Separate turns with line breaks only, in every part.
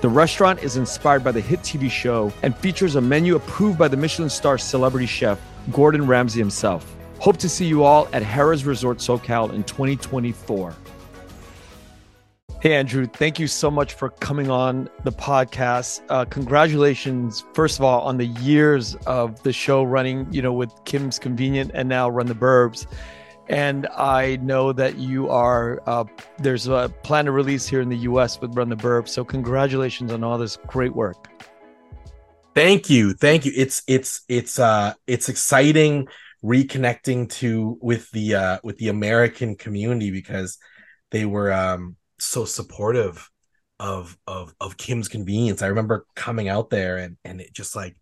The restaurant is inspired by the hit TV show and features a menu approved by the Michelin star celebrity chef Gordon Ramsay himself. Hope to see you all at Harrah's Resort SoCal in 2024. Hey, Andrew, thank you so much for coming on the podcast. Uh, congratulations, first of all, on the years of the show running, you know, with Kim's Convenient and now Run the Burbs and I know that you are. Uh, there's a plan to release here in the U.S. with Run the Burb. So congratulations on all this great work.
Thank you, thank you. It's it's it's uh it's exciting reconnecting to with the uh with the American community because they were um so supportive of of of Kim's convenience. I remember coming out there and and it just like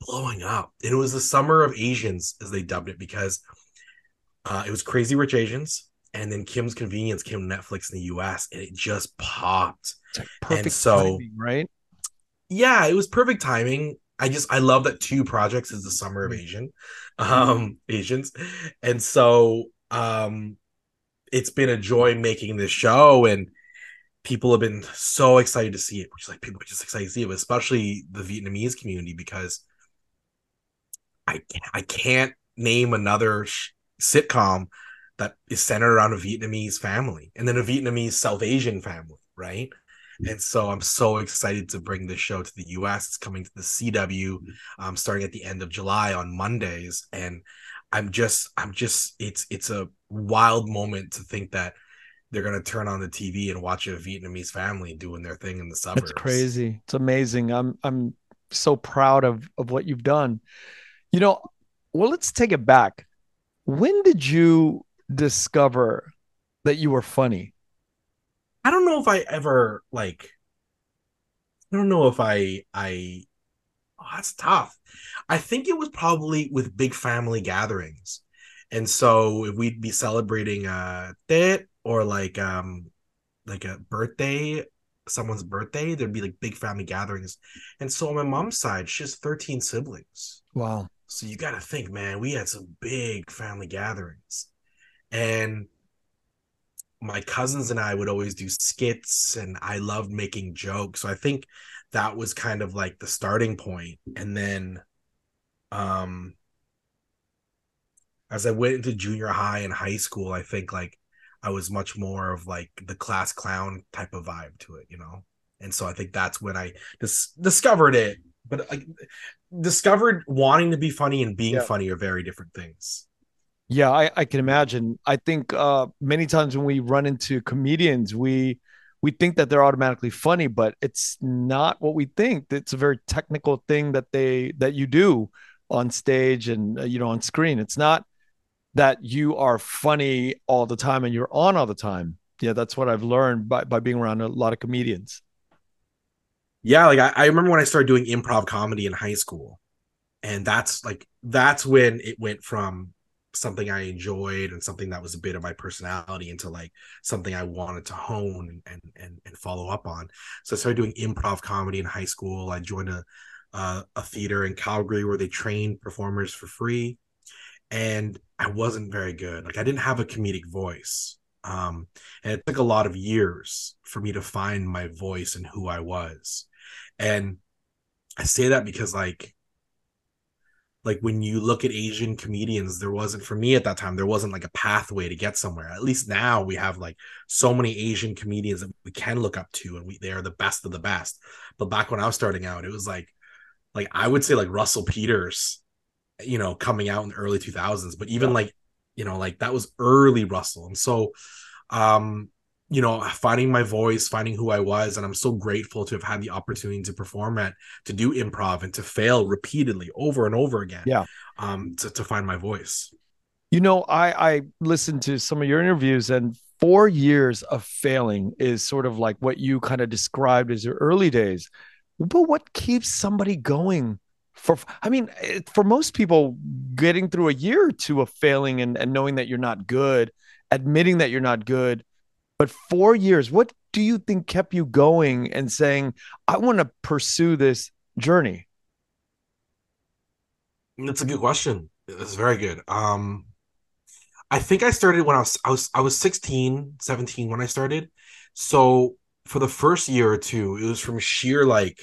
blowing up. And it was the summer of Asians as they dubbed it because uh, it was Crazy Rich Asians, and then Kim's Convenience came to Netflix in the US, and it just popped.
Like perfect and so, timing, right?
Yeah, it was perfect timing. I just I love that two projects is the summer of mm-hmm. Asian, um, Asians, and so um, it's been a joy making this show, and people have been so excited to see it. Which is like people are just excited to see it, especially the Vietnamese community because I I can't name another sh- sitcom that is centered around a Vietnamese family and then a Vietnamese South Asian family, right? And so I'm so excited to bring this show to the US. It's coming to the CW um, starting at the end of July on Mondays. And I'm just, I'm just, it's, it's a wild moment to think that they're going to turn on the TV and watch a Vietnamese family doing their thing in the suburbs.
It's crazy. It's amazing. I'm, I'm so proud of, of what you've done. You know, well, let's take it back when did you discover that you were funny?
I don't know if I ever like I don't know if I I oh, that's tough. I think it was probably with big family gatherings. And so if we'd be celebrating a date or like um like a birthday, someone's birthday, there'd be like big family gatherings. And so on my mom's side, she has 13 siblings.
Wow.
So you got to think, man, we had some big family gatherings. And my cousins and I would always do skits and I loved making jokes. So I think that was kind of like the starting point. And then um as I went into junior high and high school, I think like I was much more of like the class clown type of vibe to it, you know. And so I think that's when I dis- discovered it but like discovered wanting to be funny and being yeah. funny are very different things.
Yeah, I, I can imagine. I think uh, many times when we run into comedians, we we think that they're automatically funny, but it's not what we think. It's a very technical thing that they that you do on stage and uh, you know on screen. It's not that you are funny all the time and you're on all the time. Yeah, that's what I've learned by by being around a lot of comedians
yeah, like I, I remember when I started doing improv comedy in high school, and that's like that's when it went from something I enjoyed and something that was a bit of my personality into like something I wanted to hone and and and follow up on. So I started doing improv comedy in high school. I joined a uh, a theater in Calgary where they train performers for free, and I wasn't very good. Like I didn't have a comedic voice, um, and it took a lot of years for me to find my voice and who I was. And I say that because like like when you look at Asian comedians, there wasn't for me at that time, there wasn't like a pathway to get somewhere. At least now we have like so many Asian comedians that we can look up to and we they are the best of the best. But back when I was starting out, it was like like I would say like Russell Peters, you know, coming out in the early 2000s, but even like, you know, like that was early Russell. And so um you know, finding my voice, finding who I was. And I'm so grateful to have had the opportunity to perform at, to do improv and to fail repeatedly over and over again.
Yeah.
Um, to, to find my voice.
You know, I, I listened to some of your interviews and four years of failing is sort of like what you kind of described as your early days. But what keeps somebody going for i mean for most people getting through a year or two of failing and, and knowing that you're not good admitting that you're not good but four years what do you think kept you going and saying i want to pursue this journey
that's a good question. It's very good. Um i think i started when i was i was i was 16 17 when i started. So for the first year or two it was from sheer like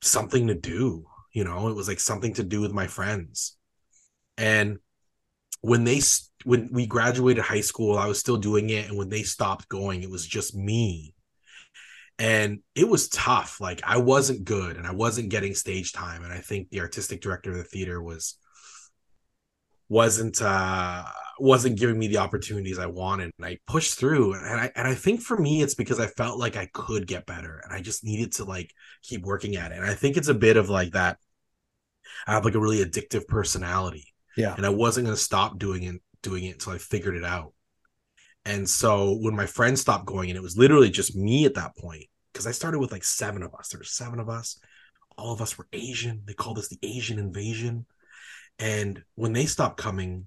something to do you know? It was like something to do with my friends. And when they when we graduated high school i was still doing it and when they stopped going it was just me and it was tough like i wasn't good and i wasn't getting stage time and i think the artistic director of the theater was wasn't uh wasn't giving me the opportunities I wanted and I pushed through and I and I think for me it's because I felt like I could get better and I just needed to like keep working at it. And I think it's a bit of like that I have like a really addictive personality.
Yeah.
And I wasn't going to stop doing it doing it until I figured it out. And so when my friends stopped going and it was literally just me at that point because I started with like seven of us. There were seven of us. All of us were Asian. They called us the Asian invasion. And when they stopped coming,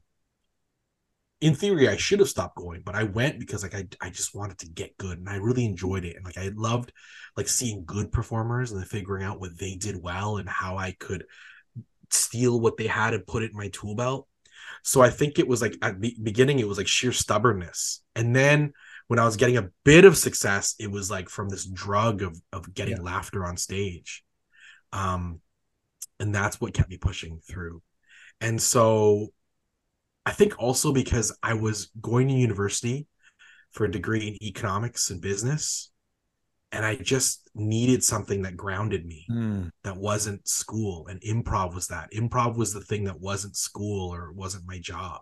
in theory I should have stopped going, but I went because like I I just wanted to get good and I really enjoyed it and like I loved like seeing good performers and then figuring out what they did well and how I could steal what they had and put it in my tool belt. So I think it was like at the beginning it was like sheer stubbornness. And then when I was getting a bit of success, it was like from this drug of of getting yeah. laughter on stage. Um and that's what kept me pushing through. And so I think also because I was going to university for a degree in economics and business. And I just needed something that grounded me mm. that wasn't school. And improv was that. Improv was the thing that wasn't school or wasn't my job.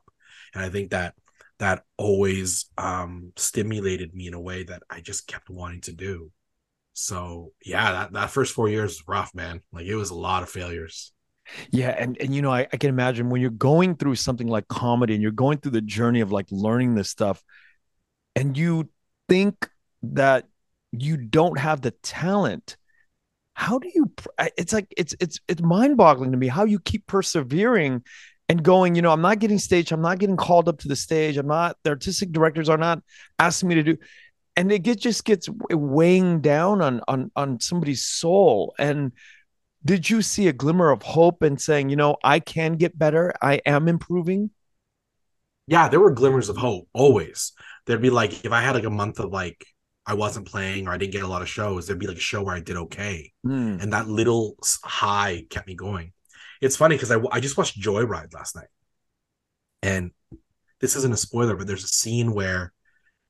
And I think that that always um, stimulated me in a way that I just kept wanting to do. So yeah, that, that first four years was rough, man. Like it was a lot of failures.
Yeah, and and you know, I, I can imagine when you're going through something like comedy and you're going through the journey of like learning this stuff, and you think that you don't have the talent. How do you? It's like it's it's it's mind boggling to me how you keep persevering and going. You know, I'm not getting stage. I'm not getting called up to the stage. I'm not. The artistic directors are not asking me to do and it get, just gets weighing down on on on somebody's soul and did you see a glimmer of hope and saying, you know, I can get better, I am improving?
Yeah, there were glimmers of hope always. There'd be like if I had like a month of like I wasn't playing or I didn't get a lot of shows, there'd be like a show where I did okay, mm. and that little high kept me going. It's funny because I I just watched Joyride last night, and this isn't a spoiler, but there's a scene where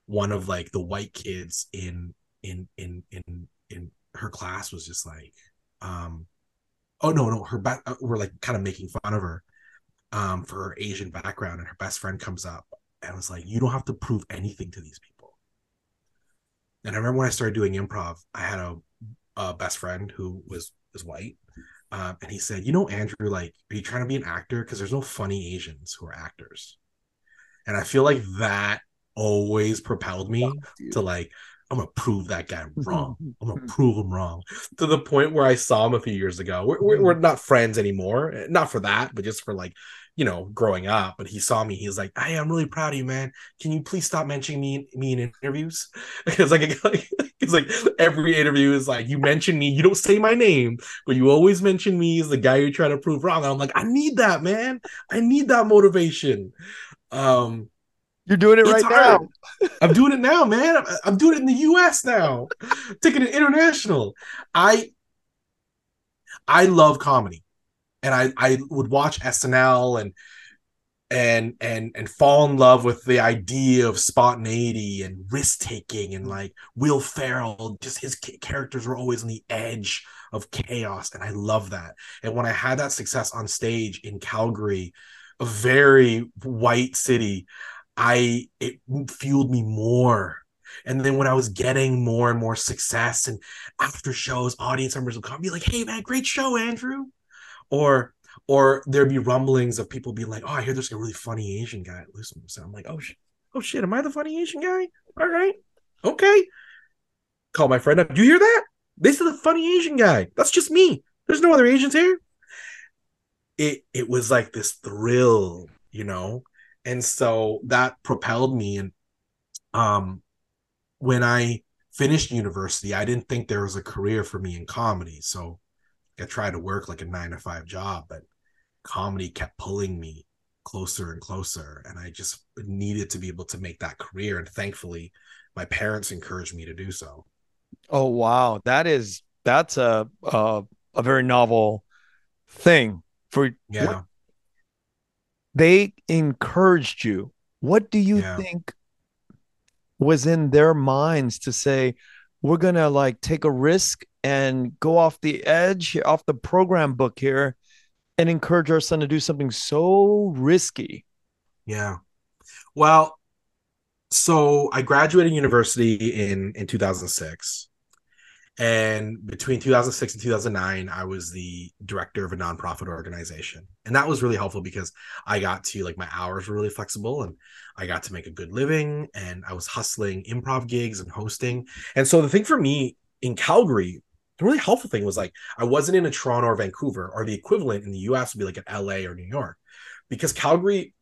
one of like the white kids in in in in in her class was just like um oh no no her back uh, we're like kind of making fun of her um for her asian background and her best friend comes up and was like you don't have to prove anything to these people and i remember when i started doing improv i had a, a best friend who was was white um, and he said you know andrew like are you trying to be an actor? Because there's no funny asians who are actors. And i feel like that always propelled me to like I'm gonna prove that guy wrong. I'm gonna prove him wrong. To the point where I saw him a few years ago. We're, we're, we're, not friends anymore, not for that, but just for like, you know, growing up. But he saw me. He's like, "Hey, I'm really proud of you, man. Can you please stop mentioning me me in interviews?" Because like, it's like every interview is like, you mention me, you don't say my name, but you always mention me as the guy you're trying to prove wrong. And I'm like, I need that, man. I need that motivation. Um,
you're doing it right hard.
now. I'm doing it now, man. I'm doing it in the US now. Taking it international. I I love comedy. And I I would watch SNL and and and and fall in love with the idea of spontaneity and risk taking and like Will Ferrell just his characters were always on the edge of chaos and I love that. And when I had that success on stage in Calgary, a very white city, I it fueled me more. And then when I was getting more and more success and after shows, audience members would come be like, hey man, great show, Andrew. Or or there'd be rumblings of people being like, oh, I hear there's a really funny Asian guy at I'm like, oh shit, oh shit, am I the funny Asian guy? All right. Okay. Call my friend up. Do you hear that? This is the funny Asian guy. That's just me. There's no other Asians here. it it was like this thrill, you know? And so that propelled me and um when I finished university, I didn't think there was a career for me in comedy. So I tried to work like a 9 to 5 job, but comedy kept pulling me closer and closer and I just needed to be able to make that career and thankfully my parents encouraged me to do so.
Oh wow, that is that's a a, a very novel thing for
yeah.
What, they encouraged you. What do you yeah. think was in their minds to say we're going to like take a risk and go off the edge off the program book here and encourage our son to do something so risky?
Yeah. Well, so I graduated university in in 2006 and between 2006 and 2009 i was the director of a nonprofit organization and that was really helpful because i got to like my hours were really flexible and i got to make a good living and i was hustling improv gigs and hosting and so the thing for me in calgary the really helpful thing was like i wasn't in a toronto or vancouver or the equivalent in the us would be like an la or new york because calgary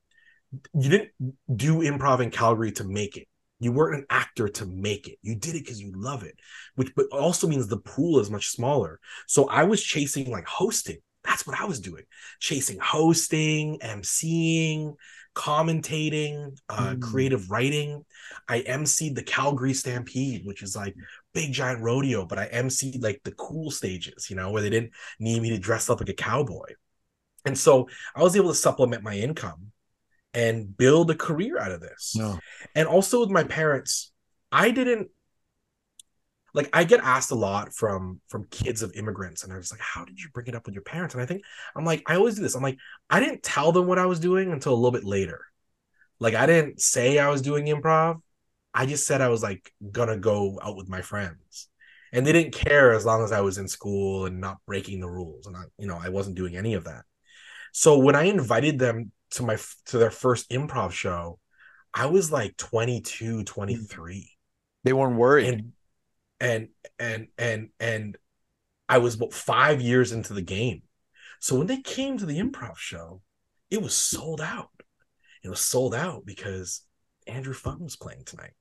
you didn't do improv in calgary to make it you weren't an actor to make it. You did it because you love it, which but also means the pool is much smaller. So I was chasing like hosting. That's what I was doing. Chasing hosting, emceeing, commentating, uh, mm. creative writing. I emceed the Calgary Stampede, which is like big giant rodeo, but I emceed like the cool stages, you know, where they didn't need me to dress up like a cowboy. And so I was able to supplement my income and build a career out of this.
No.
And also with my parents, I didn't like I get asked a lot from from kids of immigrants and I was like how did you bring it up with your parents and I think I'm like I always do this I'm like I didn't tell them what I was doing until a little bit later like I didn't say I was doing improv I just said I was like gonna go out with my friends and they didn't care as long as I was in school and not breaking the rules and I you know I wasn't doing any of that so when I invited them to my to their first improv show, I was like 22, mm. 23.
They weren't worried.
And and and and and I was about 5 years into the game. So when they came to the improv show, it was sold out. It was sold out because Andrew Phung was playing tonight.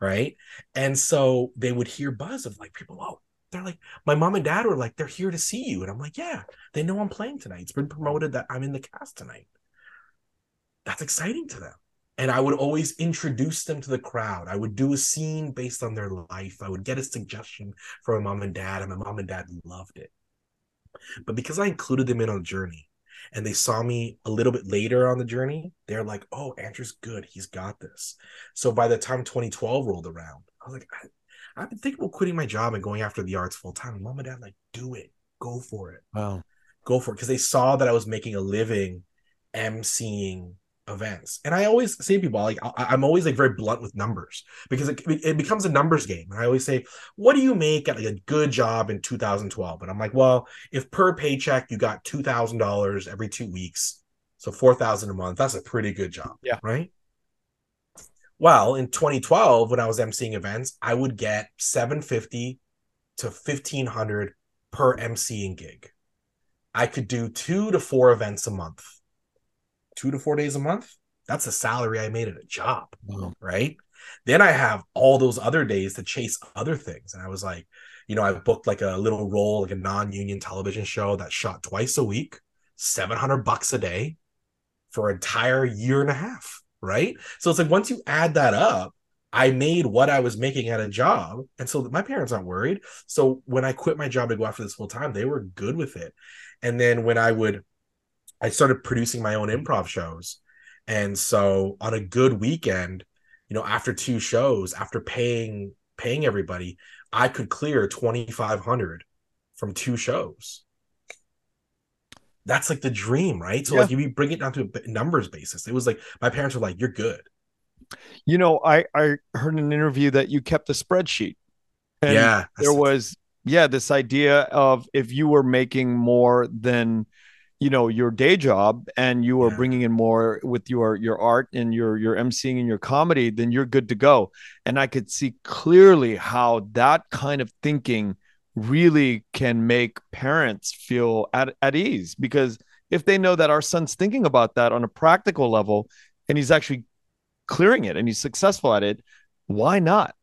Right. And so they would hear buzz of like people, oh, they're like, my mom and dad were like, they're here to see you. And I'm like, yeah, they know I'm playing tonight. It's been promoted that I'm in the cast tonight that's exciting to them. And I would always introduce them to the crowd. I would do a scene based on their life. I would get a suggestion from my mom and dad, and my mom and dad loved it. But because I included them in on the journey and they saw me a little bit later on the journey, they're like, oh, Andrew's good. He's got this. So by the time 2012 rolled around, I was like, I, have been thinking about quitting my job and going after the arts full time. Mom and dad, like, do it. Go for it.
Wow.
Go for it. Because they saw that I was making a living emceeing events. And I always say people like I, am always like very blunt with numbers because it, it becomes a numbers game. And I always say, what do you make at like a good job in 2012? And I'm like, well, if per paycheck you got two thousand dollars every two weeks, so four thousand a month, that's a pretty good job.
Yeah.
Right. Well, in 2012, when I was emceeing events, I would get 750 to 1500 per emceeing gig. I could do two to four events a month two to four days a month, that's a salary I made at a job. Wow. Right. Then I have all those other days to chase other things. And I was like, you know, I booked like a little role, like a non union television show that shot twice a week, 700 bucks a day for an entire year and a half. Right. So it's like once you add that up, I made what I was making at a job. And so my parents aren't worried. So when I quit my job to go after this full time, they were good with it. And then when I would I started producing my own improv shows. And so on a good weekend, you know, after two shows, after paying paying everybody, I could clear 2500 from two shows. That's like the dream, right? So yeah. like if you bring it down to a numbers basis, it was like my parents were like, "You're good."
You know, I I heard in an interview that you kept a spreadsheet.
And yeah,
there was yeah this idea of if you were making more than you know your day job and you are yeah. bringing in more with your your art and your your emceeing and your comedy then you're good to go and i could see clearly how that kind of thinking really can make parents feel at, at ease because if they know that our son's thinking about that on a practical level and he's actually clearing it and he's successful at it, why not?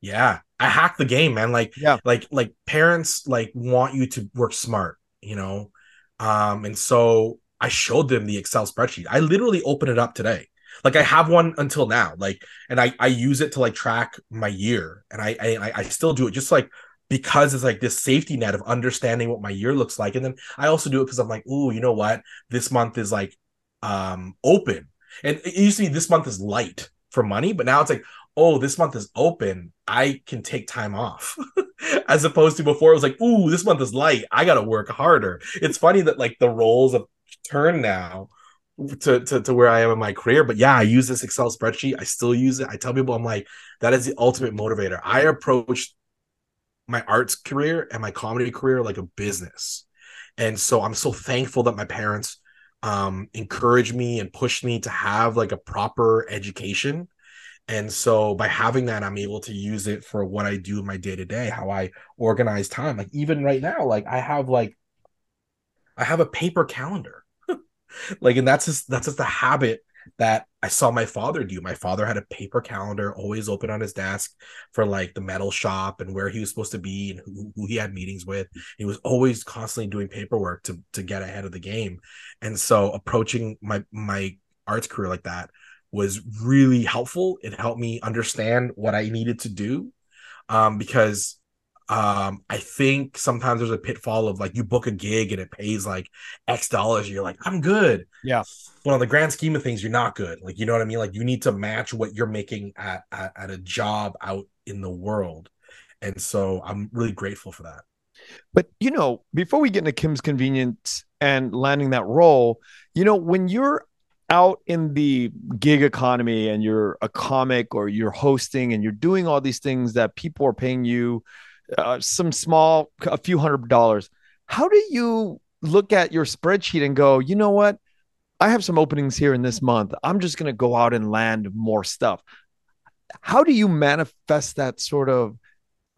Yeah. I hack the game, man. Like,
yeah,
like, like parents like want you to work smart, you know? Um, and so I showed them the Excel spreadsheet. I literally opened it up today. Like I have one until now. Like, and I I use it to like track my year, and I I I still do it just like because it's like this safety net of understanding what my year looks like. And then I also do it because I'm like, oh, you know what? This month is like um open. And it used to be this month is light for money, but now it's like, oh, this month is open. I can take time off. As opposed to before, it was like, ooh, this month is light. I gotta work harder. It's funny that like the roles have turned now to, to, to where I am in my career. But yeah, I use this Excel spreadsheet. I still use it. I tell people I'm like, that is the ultimate motivator. I approach my arts career and my comedy career like a business. And so I'm so thankful that my parents um encouraged me and pushed me to have like a proper education. And so by having that, I'm able to use it for what I do in my day to day, how I organize time. Like even right now, like I have like I have a paper calendar. like, and that's just that's just the habit that I saw my father do. My father had a paper calendar always open on his desk for like the metal shop and where he was supposed to be and who, who he had meetings with. He was always constantly doing paperwork to to get ahead of the game. And so approaching my my arts career like that was really helpful. It helped me understand what I needed to do. Um, because um i think sometimes there's a pitfall of like you book a gig and it pays like x dollars and you're like i'm good.
Yeah.
But on the grand scheme of things you're not good. Like you know what i mean? Like you need to match what you're making at at, at a job out in the world. And so i'm really grateful for that.
But you know before we get into kim's convenience and landing that role you know when you're out in the gig economy and you're a comic or you're hosting and you're doing all these things that people are paying you uh, some small, a few hundred dollars. How do you look at your spreadsheet and go, you know what? I have some openings here in this month. I'm just going to go out and land more stuff. How do you manifest that sort of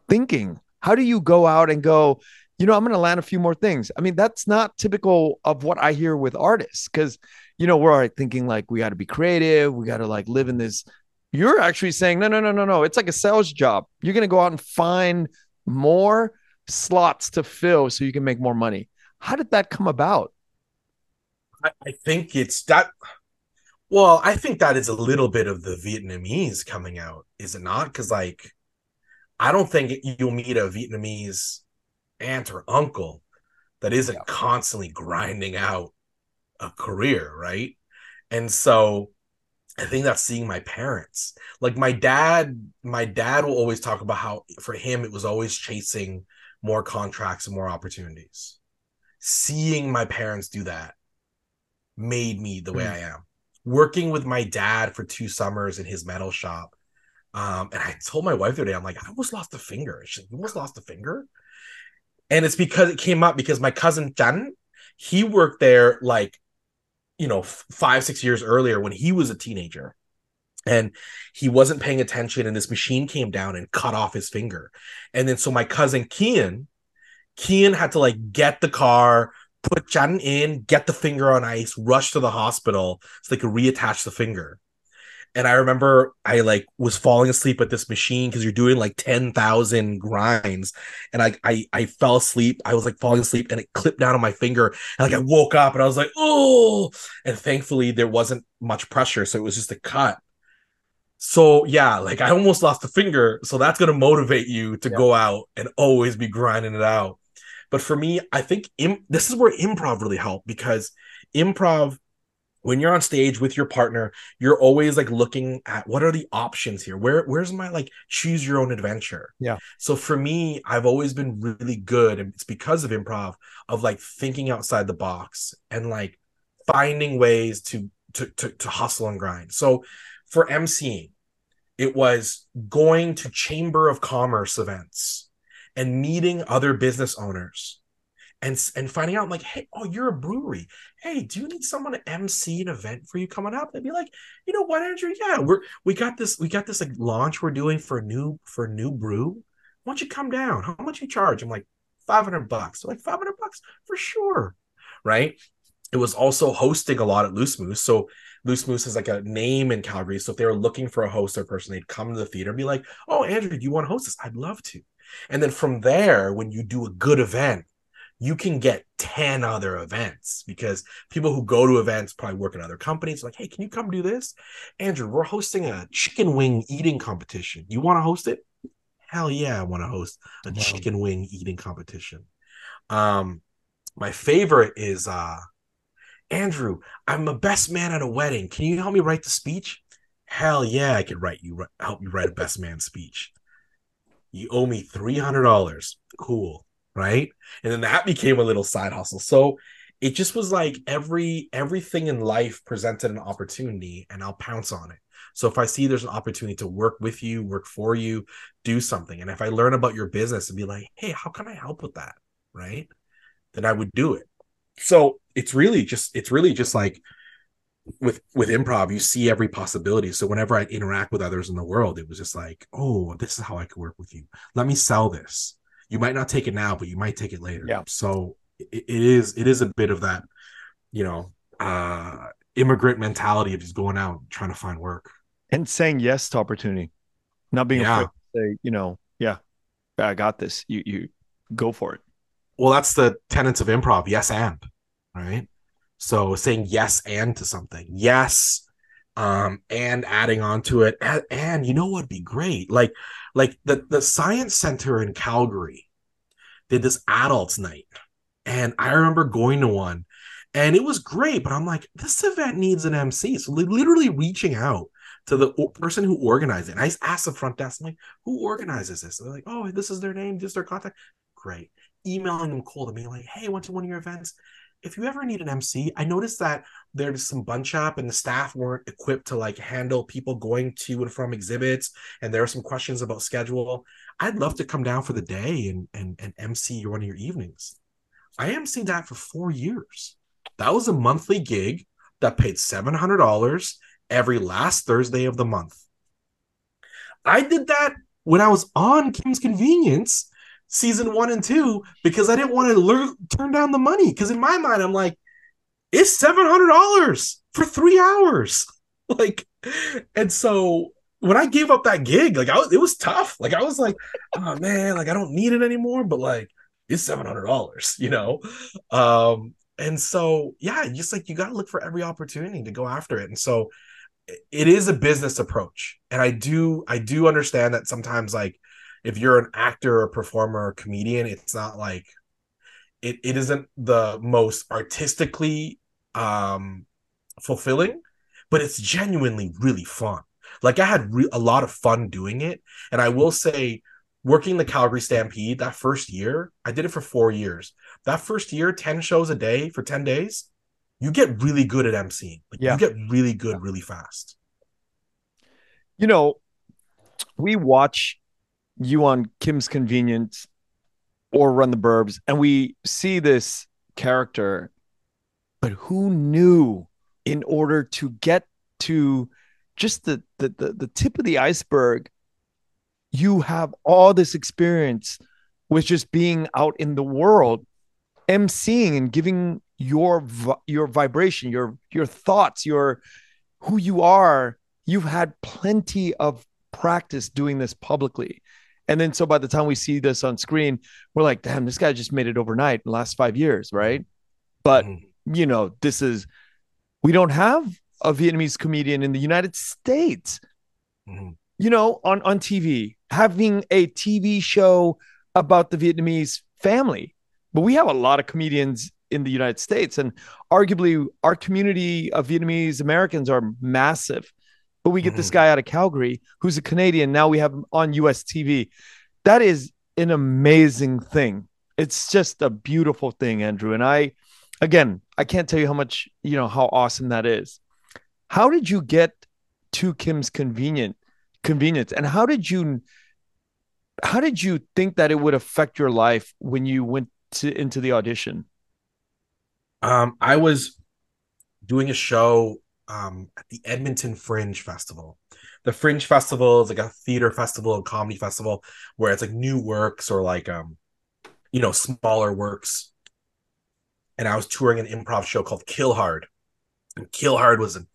thinking? How do you go out and go, you know, I'm going to land a few more things? I mean, that's not typical of what I hear with artists because, you know, we're already thinking like we got to be creative. We got to like live in this. You're actually saying, no, no, no, no, no. It's like a sales job. You're going to go out and find more slots to fill so you can make more money. How did that come about?
I, I think it's that. Well, I think that is a little bit of the Vietnamese coming out, is it not? Because, like, I don't think you'll meet a Vietnamese aunt or uncle that isn't yeah. constantly grinding out a career, right? And so I think that's seeing my parents. Like my dad, my dad will always talk about how for him it was always chasing more contracts and more opportunities. Seeing my parents do that made me the way mm. I am. Working with my dad for two summers in his metal shop. Um, and I told my wife the other day, I'm like, I almost lost a finger. She almost lost a finger. And it's because it came up because my cousin Chan, he worked there like you know five six years earlier when he was a teenager and he wasn't paying attention and this machine came down and cut off his finger. And then so my cousin Kian Kian had to like get the car put Jan in get the finger on ice rush to the hospital so they could reattach the finger and I remember I like was falling asleep at this machine because you're doing like 10,000 grinds. And I, I I fell asleep. I was like falling asleep and it clipped down on my finger. And like I woke up and I was like, oh, and thankfully there wasn't much pressure. So it was just a cut. So yeah, like I almost lost a finger. So that's gonna motivate you to yeah. go out and always be grinding it out. But for me, I think Im- this is where improv really helped because improv when you're on stage with your partner you're always like looking at what are the options here? Where where's my like choose your own adventure?
Yeah.
So for me i've always been really good and it's because of improv of like thinking outside the box and like finding ways to to to, to hustle and grind. So for emceeing it was going to chamber of commerce events and meeting other business owners and and finding out like hey oh you're a brewery hey do you need someone to mc an event for you coming up they'd be like you know what andrew yeah we're we got this we got this like launch we're doing for a new for a new brew why don't you come down how much you charge i'm like 500 bucks like 500 bucks for sure right? It was also hosting a lot at Loose Moose. So Loose Moose is like a name in Calgary. So if they were looking for a host or person, they'd come to the theater and be like, "Oh, Andrew, do you want to host this? I'd love to." And then from there, when you do a good event, you can get 10 other events because people who go to events probably work in other companies like hey can you come do this? Andrew we're hosting a chicken wing eating competition. You want to host it? Hell yeah i want to host a wow. chicken wing eating competition. Um my favorite is uh andrew i'm a best man at a wedding. Can you help me write the speech? Hell yeah i could write you help you write a best man speech. You owe me $300 cool right? And then that became a little side hustle. So it just was like every everything in life presented an opportunity and I'll pounce on it. So if I see there's an opportunity to work with you, work for you, do something. And if I learn about your business and be like, hey, how can I help with that? Right. Then I would do it. So it's really just it's really just like with with improv, you see every possibility. So whenever I interact with others in the world, it was just like, oh, this is how I could work with you. Let me sell this you might not take it now, but you might take it later.
Yeah.
So it, it is it is a bit of that, you know, uh immigrant mentality of just going out trying to find work
and saying yes to opportunity, not being yeah. afraid to say, you know, yeah, I got this. You you go for it.
Well, that's the tenets of improv. Yes, and right. So saying yes and to something, yes, um, and adding on to it, and, and you know what'd be great, like like the the science center in Calgary did this adults night, and I remember going to one, and it was great. But I'm like, this event needs an MC, so literally reaching out to the person who organized it. And I asked the front desk, I'm like, who organizes this? And they're like, oh, this is their name, just their contact. Great. Emailing them cold and being like, hey, went to one of your events if you ever need an MC, I noticed that there's some bunch up and the staff weren't equipped to like handle people going to and from exhibits, and there are some questions about schedule. I'd love to come down for the day and and, and MC one of your evenings. I MC that for four years. That was a monthly gig that paid seven hundred dollars every last Thursday of the month. I did that when I was on Kim's Convenience season one and two because I didn't want to turn down the money. Because in my mind, I'm like, it's seven hundred dollars for three hours, like, and so when I gave up that gig, like I was, it was tough. Like I was like, oh man, like I don't need it anymore, but like it's seven hundred dollars, you know. Um, and so yeah, just like you got to look for every opportunity to go after it, and so it is a business approach, and I do I do understand that sometimes like if you're an actor or performer or comedian, it's not like it, it isn't the most artistically um fulfilling, but it's genuinely really fun. Like I had re- a lot of fun doing it, and I will say, working the Calgary Stampede that first year, I did it for four years. That first year, ten shows a day for ten days, you get really good at emceeing. Like yeah. you get really good really fast.
You know, we watch you on Kim's Convenience or Run the Burbs, and we see this character, but who knew in order to get to just the, the the the, tip of the iceberg, you have all this experience with just being out in the world, emceeing and giving your your vibration, your your thoughts, your who you are. You've had plenty of practice doing this publicly. And then so by the time we see this on screen, we're like, damn, this guy just made it overnight in the last five years, right? But mm-hmm. you know, this is we don't have a Vietnamese comedian in the United States. Mm-hmm. You know, on on TV, having a TV show about the Vietnamese family. But we have a lot of comedians in the United States, and arguably our community of Vietnamese Americans are massive but we get mm-hmm. this guy out of Calgary who's a Canadian. Now we have him on US TV. That is an amazing thing. It's just a beautiful thing, Andrew. And I, again, I can't tell you how much, you know, how awesome that is. How did you get to Kim's convenient convenience? And how did you how did you think that it would affect your life when you went to into the audition?
Um, I was doing a show um, at the Edmonton Fringe Festival. The Fringe Festival is like a theater festival and comedy festival where it's like new works or like um, you know, smaller works. and I was touring an improv show called Kill Hard. And Kill Hard was an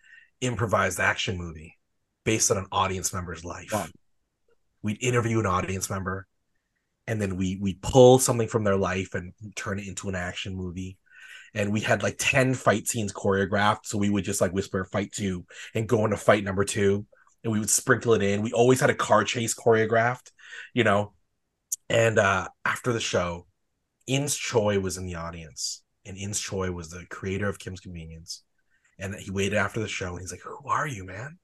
improvised action movie based on an audience member's life. Wow. We'd interview an audience member and then we we pull something from their life and turn it into an action movie and we had like 10 fight scenes choreographed so we would just like whisper fight two and go into fight number two and we would sprinkle it in. We always had a car chase choreographed you know? And uh after the show ins choi was in the audience and ins choi was the creator of kim's convenience and he waited after the show and he's like who are you man?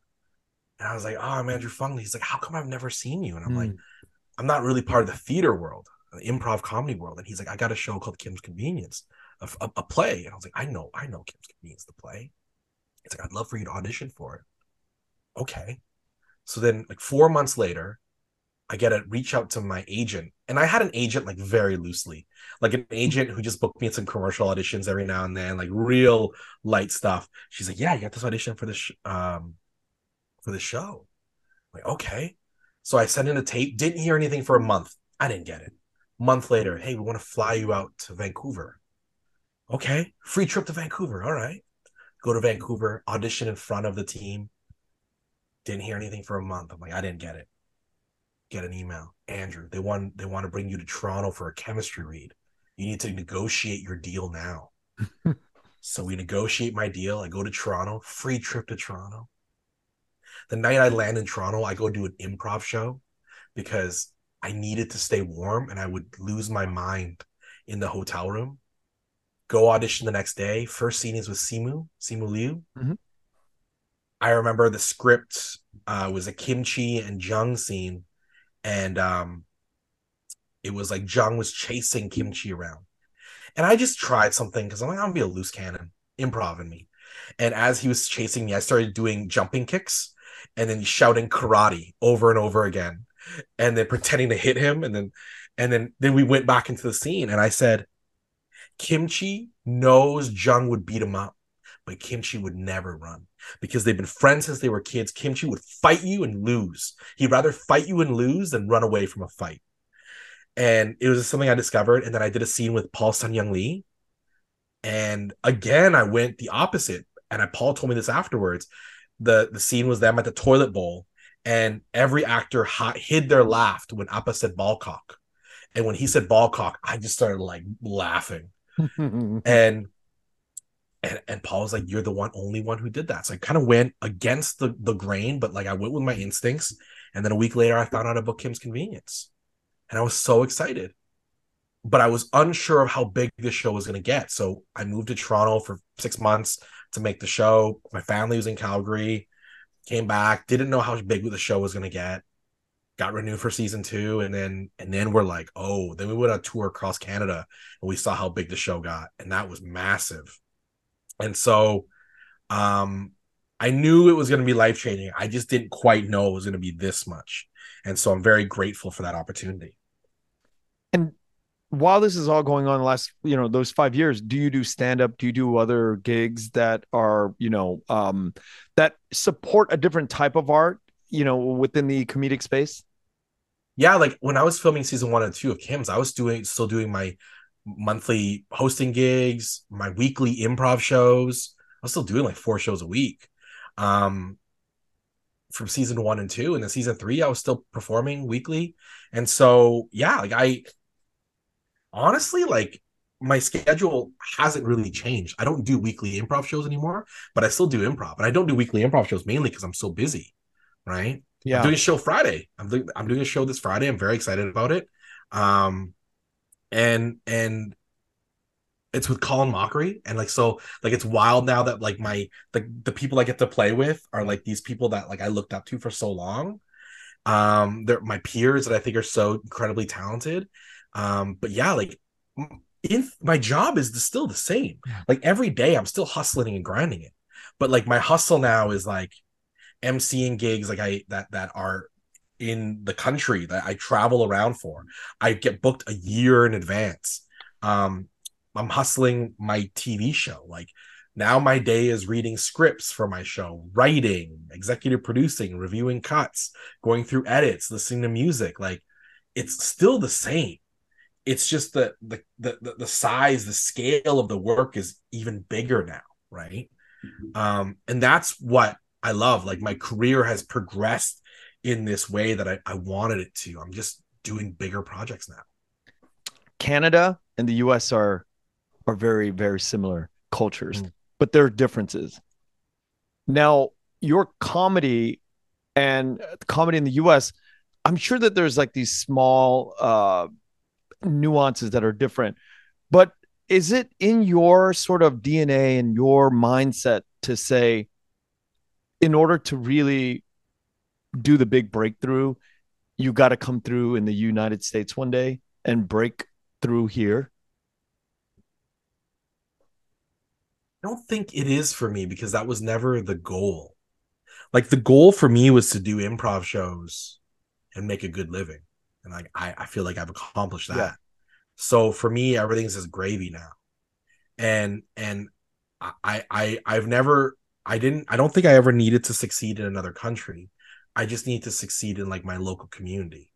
And i was like oh i'm andrew phung he's like how come i've never seen you? And i'm mm. like i'm not really part of the theater world the improv comedy world. And he's like i got a show called kim's convenience a, a, a play. And I was like, I know, I know Kim's Convenience, the play. It's like, I'd love for you to audition for it. Okay. So then, like four months later, I get a reach out to my agent. And I had an agent like very loosely, like an agent who just booked me in some commercial auditions every now and then, like real light stuff. She's like, Yeah, you got this audition for this sh- um for the show. I'm like, okay. So I sent in a tape, didn't hear anything for a month. I didn't get it. Month later, hey, we want to fly you out to Vancouver. Okay, free trip to Vancouver. All right. Go to Vancouver, audition in front of the team. Didn't hear anything for a month. I'm like, I didn't get it. Get an email. Andrew, they want they want to bring you to Toronto for a chemistry read. You need to negotiate your deal now. so we negotiate my deal. I go to Toronto, free trip to Toronto. The night I land in Toronto, I go do an improv show because I needed to stay warm and I would lose my mind in the hotel room go audition the next day. First scene is with Simu, Simu Liu. Mm-hmm. I remember the script uh, was a kimchee and Jung scene, and um, it was like Jung was chasing kimchee around, and I just tried something because I'm like I'm gonna be a loose cannon, improv in me, and as he was chasing me, I started doing jumping kicks and then shouting karate over and over again, and then pretending to hit him, and then and then then we went back into the scene, and I said Kimchee knows Jung would beat him up, but Kimchee would never run because they've been friends since they were kids. Kimchee would fight you and lose. He'd rather fight you and lose than run away from a fight. And it was something I discovered. And then I did a scene with Paul Sun-Hyung Lee. And again, I went the opposite. And I, Paul told me this afterwards. The, the scene was them at the toilet bowl, and every actor hid their laugh when Appa said ball cock. And when he said ball cock, I just started like laughing and and and Paul was like, "You're the one, only one who did that." So I kind of went against the the grain, but like I went with my instincts. And then a week later, I found out about Kim's Convenience, and I was so excited. But I was unsure of how big this show was going to get. So I moved to Toronto for six months to make the show. My family was in Calgary. Came back, didn't know how big the show was going to get got renewed for season two and then and then we're like oh then we went on tour across canada and we saw how big the show got and that was massive. And so um i knew it was going to be life changing i just didn't quite know it was going to be this much. And so i'm very grateful for that opportunity.
And while this is all going on the last you know those five years do you do stand up do you do other gigs that are you know um that support a different type of art you know within the comedic space
yeah, like when I was filming season one and two of Kim's, I was doing still doing my monthly hosting gigs, my weekly improv shows. I was still doing like four shows a week. Um from season one and two. And then season three, I was still performing weekly. And so yeah, like I honestly like my schedule hasn't really changed. I don't do weekly improv shows anymore, but I still do improv. And I don't do weekly improv shows mainly because I'm so busy. Right. Yeah. I'm doing a show Friday. I'm doing I'm doing a show this Friday. I'm very excited about it. Um and and it's with Colin Mochrie and like so like it's wild now that like my the the people I get to play with are like these people that like I looked up to for so long. Um they're my peers that I think are so incredibly talented. Um but yeah, like in my job is still the same. Like every day I'm still hustling and grinding it. But like my hustle now is like emceeing gigs like I that that are in the country that I travel around for. I get booked a year in advance. Um, I'm hustling my TV show. Like now my day is reading scripts for my show, writing, executive producing, reviewing cuts, going through edits, listening to music. Like it's still the same. it's just the, the the the size, the scale of the work is even bigger now, right? Mm-hmm. Um, and that's what I love. Like my career has progressed in this way that I, I wanted it to. I'm just doing bigger projects now.
Canada and the US are are very, very similar cultures, mm. but there are differences. Now, your comedy and comedy in the US, I'm sure that there's like these small uh nuances that are different. But is it in your sort of DNA and your mindset to say, in order to really do the big breakthrough, you got to come through in the United States one day and break through here?
I don't think it is for me because that was never the goal. Like the goal for me was to do improv shows and make a good living. And like I, I feel like I've accomplished that. Yeah. So for me, everything's just gravy now. And and I I I've never I didn't I don't think I ever needed to succeed in another country. I just need to succeed in like my local community.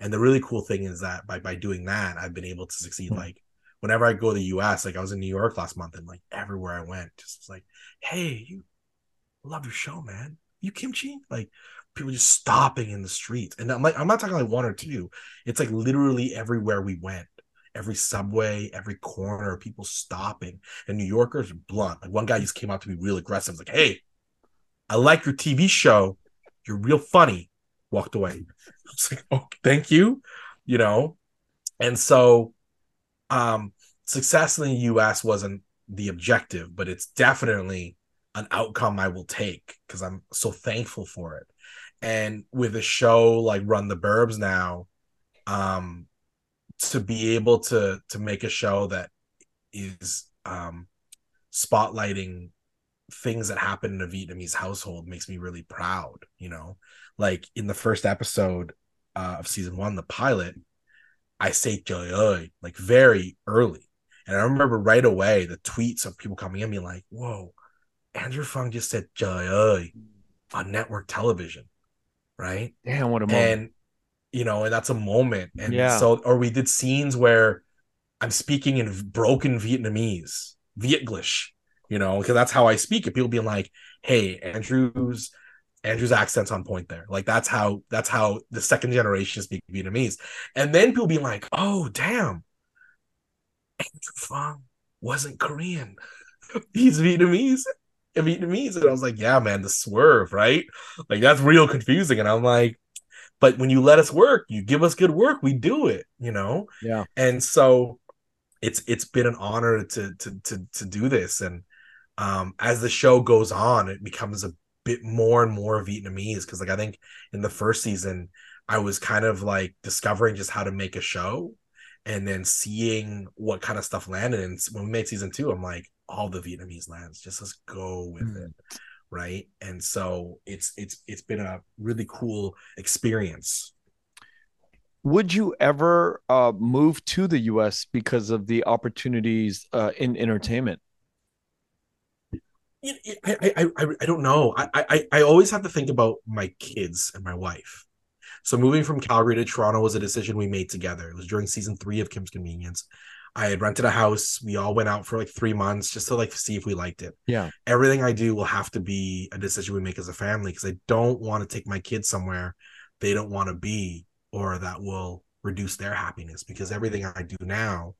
And the really cool thing is that by by doing that, I've been able to succeed. Mm-hmm. Like whenever I go to the US, like I was in New York last month and like everywhere I went, just was like, hey, you love your show, man. You kimchee? Like people just stopping in the streets. And I'm like, I'm not talking like one or two. It's like literally everywhere we went. Every subway, every corner, people stopping. And New Yorkers are blunt. Like one guy just came out to be real aggressive. like, hey, I like your TV show. You're real funny. Walked away. I was like, oh, thank you. You know? And so um success in the US wasn't the objective, but it's definitely an outcome I will take because I'm so thankful for it. And with a show like Run the Burbs now, um, to be able to to make a show that is um spotlighting things that happen in a Vietnamese household makes me really proud, you know. Like in the first episode uh, of season 1, the pilot, I say joy like very early. And I remember right away the tweets of people coming in being like, "Whoa, Andrew Phung just said joy on network television." Right?
Damn, what a moment.
And you know, and that's a moment. And yeah. so or we did scenes where I'm speaking in broken Vietnamese, Vietglish, you know, because that's how I speak. And people being like, "Hey, Andrew's Andrew's accent's on point there. Like that's how that's how the second generation speak Vietnamese. And then people being like, "Oh, damn, Andrew Phung wasn't Korean. He's Vietnamese." Vietnamese, and I was like, "Yeah, man, the swerve, right? Like that's real confusing." And I'm like, "But when you let us work, you give us good work, we do it, you know."
Yeah.
And so, it's it's been an honor to to to to do this, and um, as the show goes on, it becomes a bit more and more Vietnamese because like I think in the first season I was kind of like discovering just how to make a show and then seeing what kind of stuff landed and when we made season two I'm like all the Vietnamese lands just let's go with mm. it right and so it's it's it's been a really cool experience
would you ever uh, move to the US because of the opportunities uh, in entertainment
I, I, I, I don't know. I, I, I always have to think about my kids and my wife. So moving from Calgary to Toronto was a decision we made together. It was during season three of Kim's Convenience. I had rented a house. We all went out for like three months just to like see if we liked it.
Yeah.
Everything I do will have to be a decision we make as a family because I don't want to take my kids somewhere they don't want to be or that will reduce their happiness because everything I do now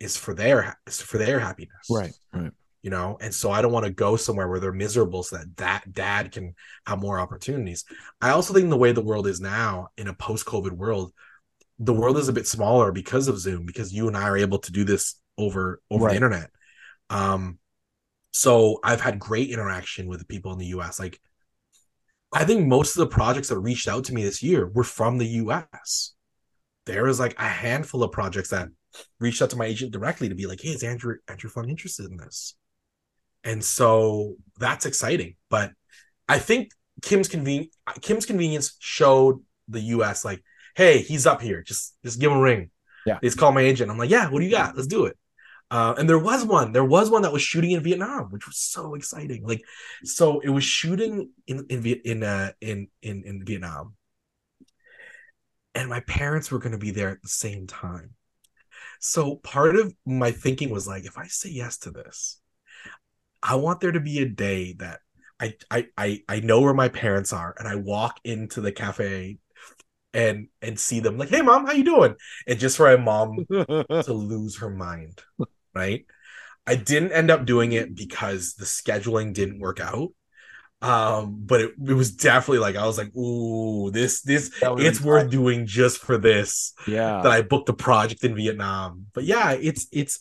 is for their is for their happiness.
Right. Right
you know and so i don't want to go somewhere where they're miserable so that that dad can have more opportunities i also think the way the world is now in a post-covid world the world is a bit smaller because of zoom because you and i are able to do this over over right. the internet um so i've had great interaction with the people in the us like i think most of the projects that reached out to me this year were from the us there was like a handful of projects that reached out to my agent directly to be like hey is andrew andrew phung interested in this and so that's exciting. But I think Kim's conven- Kim's convenience showed the U.S. like, hey, he's up here. Just just give him a ring.
Yeah,
he's called my agent. I'm like, yeah, what do you got? Let's do it. Uh, and there was one. There was one that was shooting in Vietnam, which was so exciting. Like, so it was shooting in in in uh, in, in in Vietnam, and my parents were going to be there at the same time. so part of my thinking was like, if I say yes to this, I want there to be a day that I I I, I know where my parents are and I walk into the cafe and and see them like, hey mom, how you doing? And just for my mom to lose her mind, right? I didn't end up doing it because the scheduling didn't work out. Um, but it, it was definitely like I was like, ooh, this this it's worth fun. doing just for this.
Yeah,
that I booked a project in Vietnam. But yeah, it's it's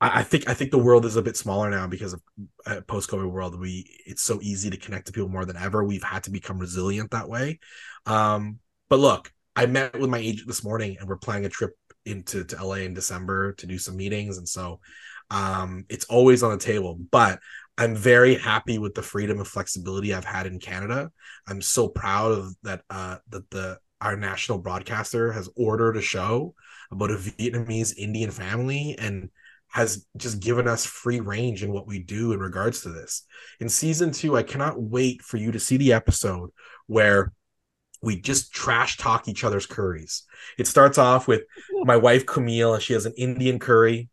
I, think I think the world is a bit smaller now because of uh, post COVID world. We it's so easy to connect to people more than ever. We've had to become resilient that way. Um, but look, I met with my agent this morning, and we're planning a trip into to LA in December to do some meetings, and so um, it's always on the table. But I'm very happy with the freedom and flexibility I've had in Canada. I'm so proud of that uh, that the our national broadcaster has ordered a show about a Vietnamese Indian family and has just given us free range in what we do in regards to this. In season two, I cannot wait for you to see the episode where we just trash talk each other's curries. It starts off with my wife Camille, and she has an Indian curry,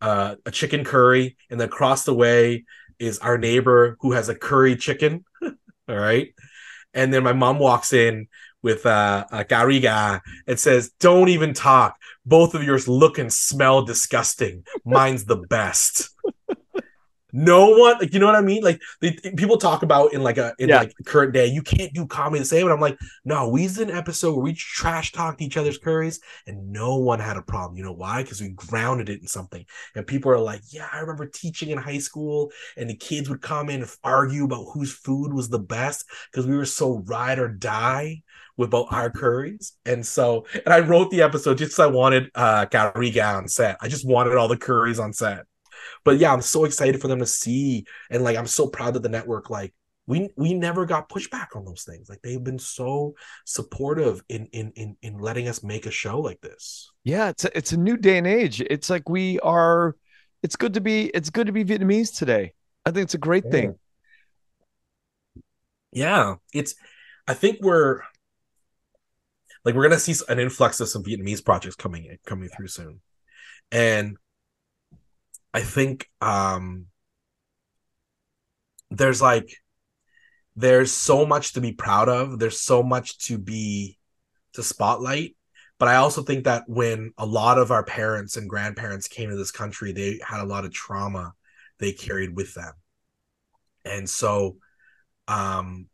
uh, a chicken curry, and then across the way is our neighbor who has a curry chicken. All right. And then my mom walks in with uh, a Garriga and says, Don't even talk. Both of yours look and smell disgusting. Mine's the best. no one like you know what i mean like they, people talk about in like a in yeah. like current day you can't do comedy the same and i'm like no we did an episode where we trash talked each other's curries and no one had a problem you know why because we grounded it in something and people are like yeah i remember teaching in high school and the kids would come in and argue about whose food was the best because we were so ride or die with both our curries. And so, and I wrote the episode just because I wanted uh Garriga on set. I just wanted all the curries on set. But yeah, I'm so excited for them to see, and like I'm so proud that the network like we we never got pushback on those things. Like they've been so supportive in in in in letting us make a show like this.
Yeah, it's a, it's a new day and age. It's like we are. It's good to be. It's good to be Vietnamese today. I think it's a great
yeah.
thing.
Yeah, it's. I think we're like we're gonna see an influx of some Vietnamese projects coming in, coming through soon, and I think um there's like there's so much to be proud of. There's so much to be to spotlight. But I also think that when a lot of our parents and grandparents came to this country, they had a lot of trauma they carried with them. And so um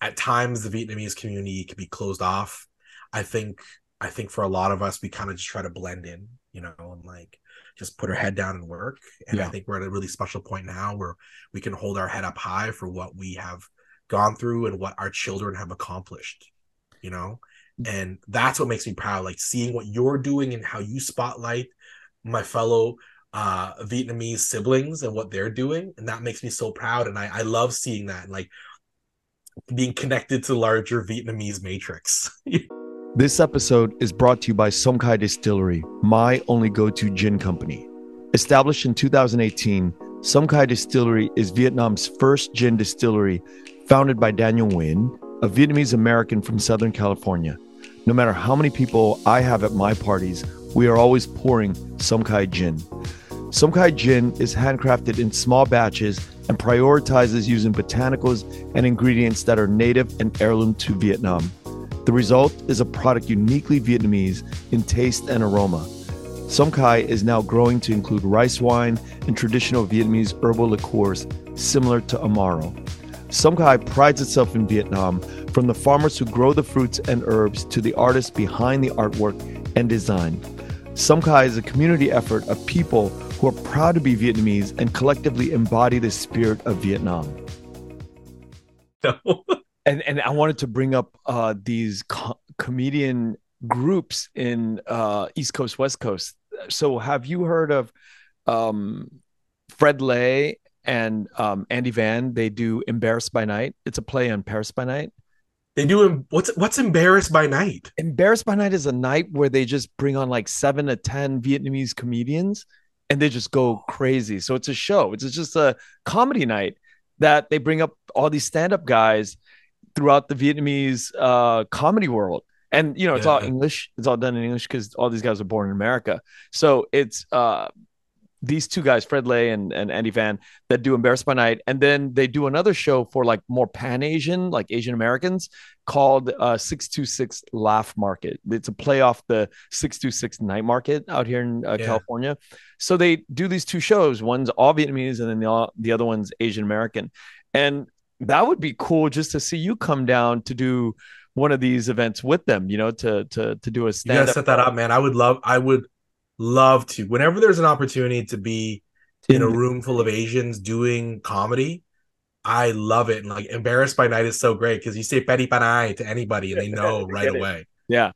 at times the Vietnamese community can be closed off. I think I think for a lot of us we kind of just try to blend in, you know, and like just put our head down and work. And yeah. I think we're at a really special point now where we can hold our head up high for what we have gone through and what our children have accomplished, you know? And that's what makes me proud, like seeing what you're doing and how you spotlight my fellow uh Vietnamese siblings and what they're doing. And that makes me so proud. And I, I love seeing that and like being connected to larger Vietnamese matrix.
This episode is brought to you by Song Cai Distillery, my only go to gin company. Established in 2018, Song Cai Distillery is Vietnam's first gin distillery, founded by Daniel Nguyen, a Vietnamese American from Southern California. No matter how many people I have at my parties, we are always pouring Song Cai gin. Song Cai gin is handcrafted in small batches and prioritizes using botanicals and ingredients that are native and heirloom to Vietnam. The result is a product uniquely Vietnamese in taste and aroma. Song Cai is now growing to include rice wine and traditional Vietnamese herbal liqueurs similar to Amaro. Song Cai prides itself in Vietnam from the farmers who grow the fruits and herbs to the artists behind the artwork and design. Song Cai is a community effort of people who are proud to be Vietnamese and collectively embody the spirit of Vietnam. No and and I wanted to bring up uh, these co- comedian groups in uh, East Coast, West Coast. So, have you heard of um, Fred Lay and um, Andy Van? They do "Embarrassed by Night." It's a play on Paris by Night.
They do what's what's "Embarrassed by Night"?
"Embarrassed by Night" is a night where they just bring on like seven to ten Vietnamese comedians, and they just go crazy. So it's a show. It's just a comedy night that they bring up all these stand-up guys throughout the Vietnamese uh, comedy world. and you know it's
Yeah.
all English. It's all done in English because all these guys are born in America. So it's uh these two guys, Fred Lay and, and Andy Van, that do Embarrassed by Night, and then they do another show for like more Pan Asian, like Asian Americans, called uh, Six Two Six Laugh Market. It's a play off the Six Two Six Night Market out here in uh,
Yeah.
California. So they do these two shows. One's all Vietnamese, and then the all, the other one's Asian American, and that would be cool just to see you come down to do one of these events with them. You know, to to to do a stand You
gotta set that up, man. I would love. I would love to. Whenever there's an opportunity to be in a mm. room full of Asians doing comedy, I love it. And like embarrassed by night is so great because you say Petty Panay to anybody and they know right
it.
away.
Yeah.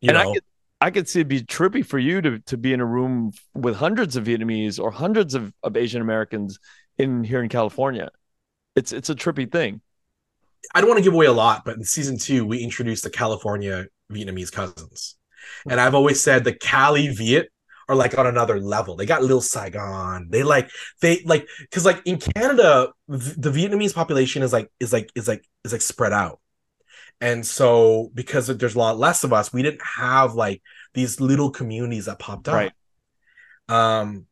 You
and
know,
I could I could see it'd be trippy for you to to be in a room with hundreds of Vietnamese or hundreds of, of Asian Americans in here in California. It's it's a trippy thing.
I don't want to give away a lot, but in season two, we introduced the California Vietnamese cousins. And I've always said the Cali Viet are like on another level. They got Lil Saigon. They like they like because like in Canada, the Vietnamese population is like is like is like is like spread out. And so because there's a lot less of us, we didn't have like these little communities that popped up.
Right.
Um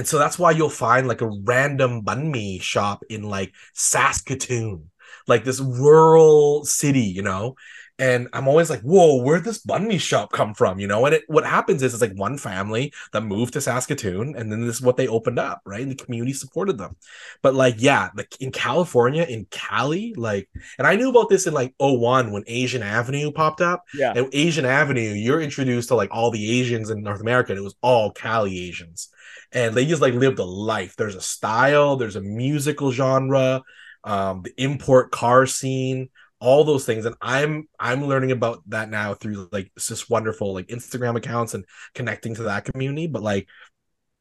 and so that's why you'll find like a random banh mi shop in like Saskatoon, like this rural city, you know. And I'm always like, whoa, where'd this mi shop come from? You know, and it, what happens is it's like one family that moved to Saskatoon, and then this is what they opened up, right? And the community supported them. But like, yeah, like in California, in Cali, like, and I knew about this in like 01 when Asian Avenue popped up.
Yeah.
And Asian Avenue, you're introduced to like all the Asians in North America, and it was all Cali Asians. And they just like lived a life. There's a style, there's a musical genre, um, the import car scene, all those things. And I'm I'm learning about that now through like it's just wonderful like Instagram accounts and connecting to that community. But like,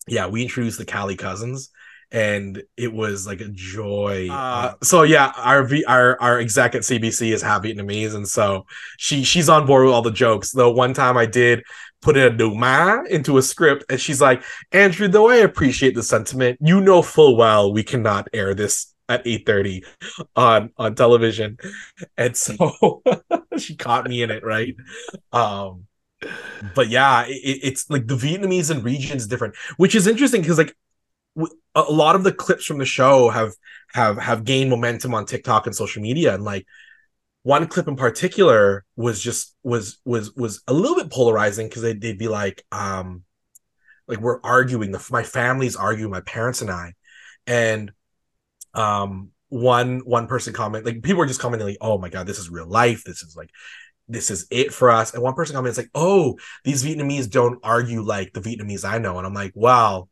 yeah, we introduced the Cali cousins. And it was like a joy.
Uh,
Uh, so yeah, our v, our our exec at CBC is half Vietnamese, and so she she's on board with all the jokes. Though one time I did put in a numa into a script, and she's like, Andrew, though I appreciate the sentiment, you know full well we cannot air this at 8:30 on on television. And so she caught me in it, right? Um but yeah, it, it's like the Vietnamese and regions different, which is interesting because like a lot of the clips from the show have have have gained momentum on TikTok and social media and like one clip in particular was just was was was a little bit polarizing because they'd, they'd be like um like we're arguing the my family's arguing my parents and i and um one one person comment like people were just commenting like oh my god this is real life. This is like this is it for us. And one person comments like oh these vietnamese don't argue like the vietnamese i know. And i'm like wow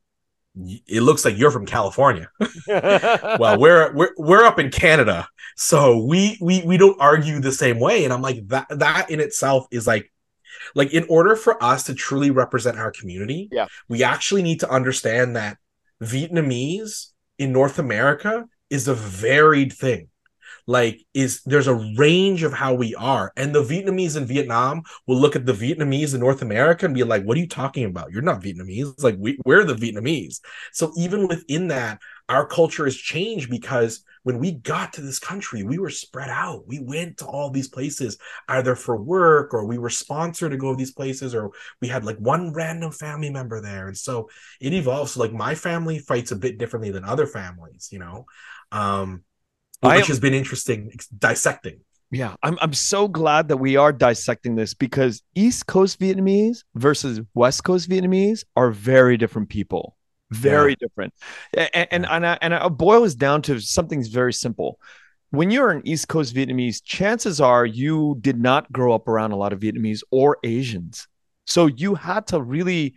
it looks like you're from california. Well we're we're we're up in canada so we we we don't argue the same way. And i'm like that that in itself is like like in order for us to truly represent our community
Yeah.
we actually need to understand that vietnamese in north america is a varied thing. Like is there's a range of how we are. And the vietnamese in vietnam will look at the vietnamese in north america and be like what are you talking about? You're not vietnamese. Like we, we're the vietnamese. So even within that our culture has changed because when we got to this country we were spread out. We went to all these places either for work or we were sponsored to go to these places or we had like one random family member there. And so it evolves. So like my family fights a bit differently than other families you know um which
am-
has been interesting dissecting.
Yeah, I'm I'm so glad that we are dissecting this because East Coast Vietnamese versus West Coast Vietnamese are very different people. Very different. A- a- And and I, and I boil this down to something's very simple. When you're an East Coast Vietnamese, chances are you did not grow up around a lot of Vietnamese or Asians. So you had to really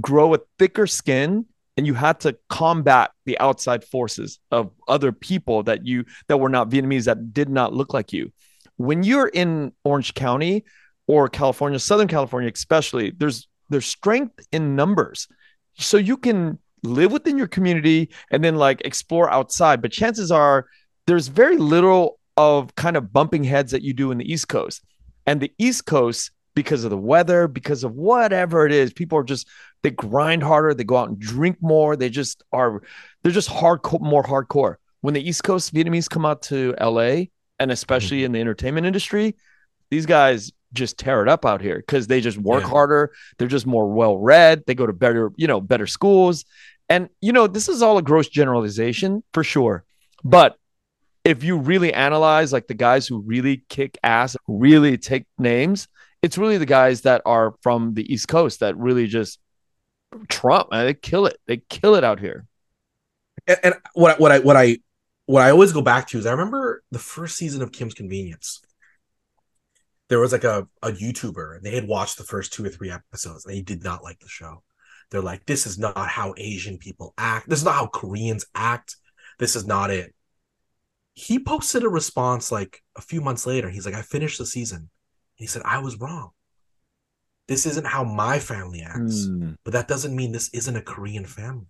grow a thicker skin and you had to combat the outside forces of other people that you that were not Vietnamese that did not look like you. When you're in Orange County or California, Southern California especially, there's there's strength in numbers. So you can live within your community and then like explore outside, but chances are there's very little of kind of bumping heads that you do in the East Coast. And the East Coast because of the weather, because of whatever it is, people are just they grind harder, they go out and drink more, they just are they're just hardcore more hardcore. When the East Coast Vietnamese come out to LA and especially mm-hmm. in the entertainment industry, these guys just tear it up out here because they just work
Yeah.
harder. They're just more well read. They go to better, you know, better schools. And you know, this is all a gross generalization for sure. But if you really analyze like the guys who really kick ass, really take names, it's really the guys that are from the East Coast that really just trump. They kill it. They kill it out here.
and, and what what I what I what I always go back to is I remember the first season of Kim's Convenience. There was like a, a YouTuber and they had watched the first two or three episodes and they did not like the show. They're like, this is not how Asian people act. This is not how Koreans act. This is not it. He posted a response like a few months later. He's like, I finished the season. And he said, I was wrong. This isn't how my family acts
Mm.
but that doesn't mean this isn't a Korean family.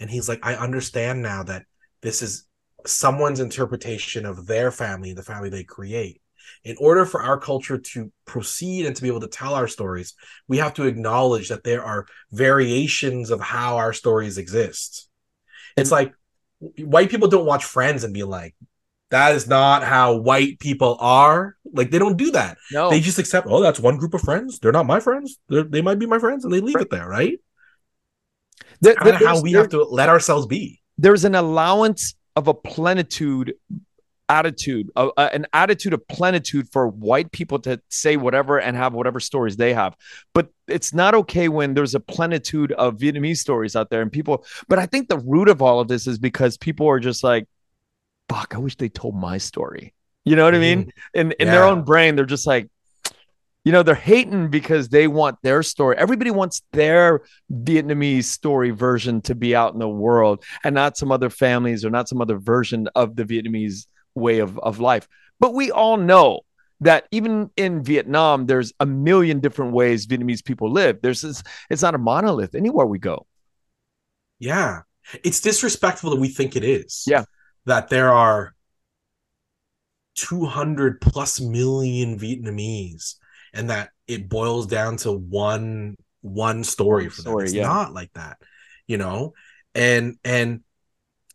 And he's like, I understand now that this is someone's interpretation of their family, the family they create. In order for our culture to proceed and to be able to tell our stories, we have to acknowledge that there are variations of how our stories exist. It's like white people don't watch Friends and be like, that is not how white people are. Like they don't do that.
No,
They just accept, oh, that's one group of friends. They're not my friends. They're, they might be my friends, and they leave
Right.
it there, right?
There-
Kind of how we
there-
have to let ourselves be.
there's an allowance of a plenitude attitude, an attitude of plenitude for white people to say whatever and have whatever stories they have. But it's not okay when there's a plenitude of Vietnamese stories out there and people. But I think the root of all of this is because people are just like, fuck, I wish they told my story. You know what I mean? Mm-hmm. In in their own brain, they're just like, you know, they're hating because they want their story. Everybody wants their Vietnamese story version to be out in the world and not some other families or not some other version of the Vietnamese way of, of life. But we all know that even in Vietnam, there's a million different ways Vietnamese people live. There's this, it's not a monolith anywhere we go.
Yeah. It's disrespectful that we think it is.
Yeah.
That there are 200 plus million Vietnamese and that it boils down to one one story for
story,
them. It's
yeah.
not like that, you know? And and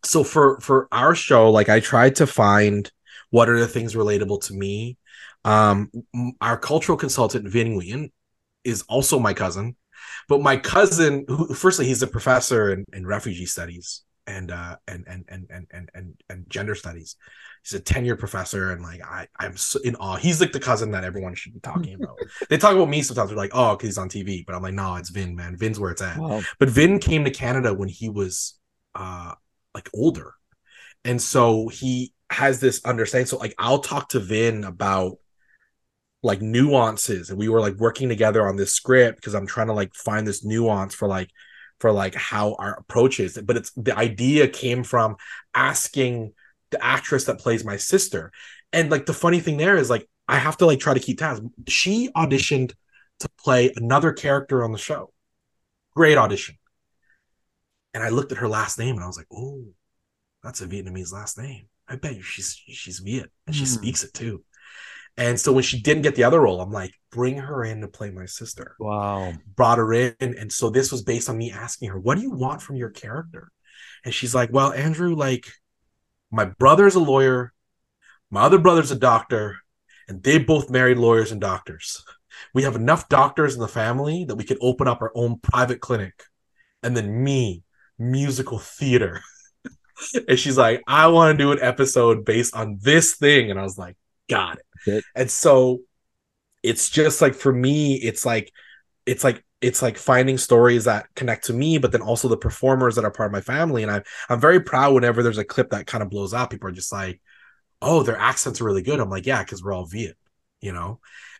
so for for our show, like I tried to find what are the things relatable to me. Um our cultural consultant Vin Nguyen is also my cousin but my cousin who firstly he's a professor in, in refugee studies and uh and and and and and and, and gender studies. He's a tenured professor and like i i'm so in awe. He's like the cousin that everyone should be talking about. They talk about me sometimes. They're like oh because he's on tv but i'm like no it's vin man. Vin's where it's at.
Wow.
but Vin came to Canada when he was uh like older. And so he has this understanding. So like I'll talk to Vin about like nuances and we were like working together on this script because I'm trying to like find this nuance for like for like how our approach is. But it's the idea came from asking the actress that plays my sister. And like the funny thing there is like I have to like try to keep tabs. She auditioned to play another character on the show. Great audition. And I looked at her last name and I was like, oh, that's a Vietnamese last name. I bet you she's she's Viet and she
Hmm.
speaks it too. And so when she didn't get the other role, I'm like, bring her in to play my sister.
Wow.
Brought her in. And so this was based on me asking her, what do you want from your character? And she's like, well, Andrew, like, my brother's a lawyer, my other brother's a doctor, and they both married lawyers and doctors. We have enough doctors in the family that we could open up our own private clinic. And then me, musical theater. and she's like, I want to do an episode based on this thing. And I was like, got it.
Good.
And so it's just like for me, it's like it's like it's like finding stories that connect to me, but then also the performers that are part of my family. And I'm I'm very proud whenever there's a clip that kind of blows up. People are just like, oh, their accents are really good. I'm like, yeah, because we're all Viet, you know.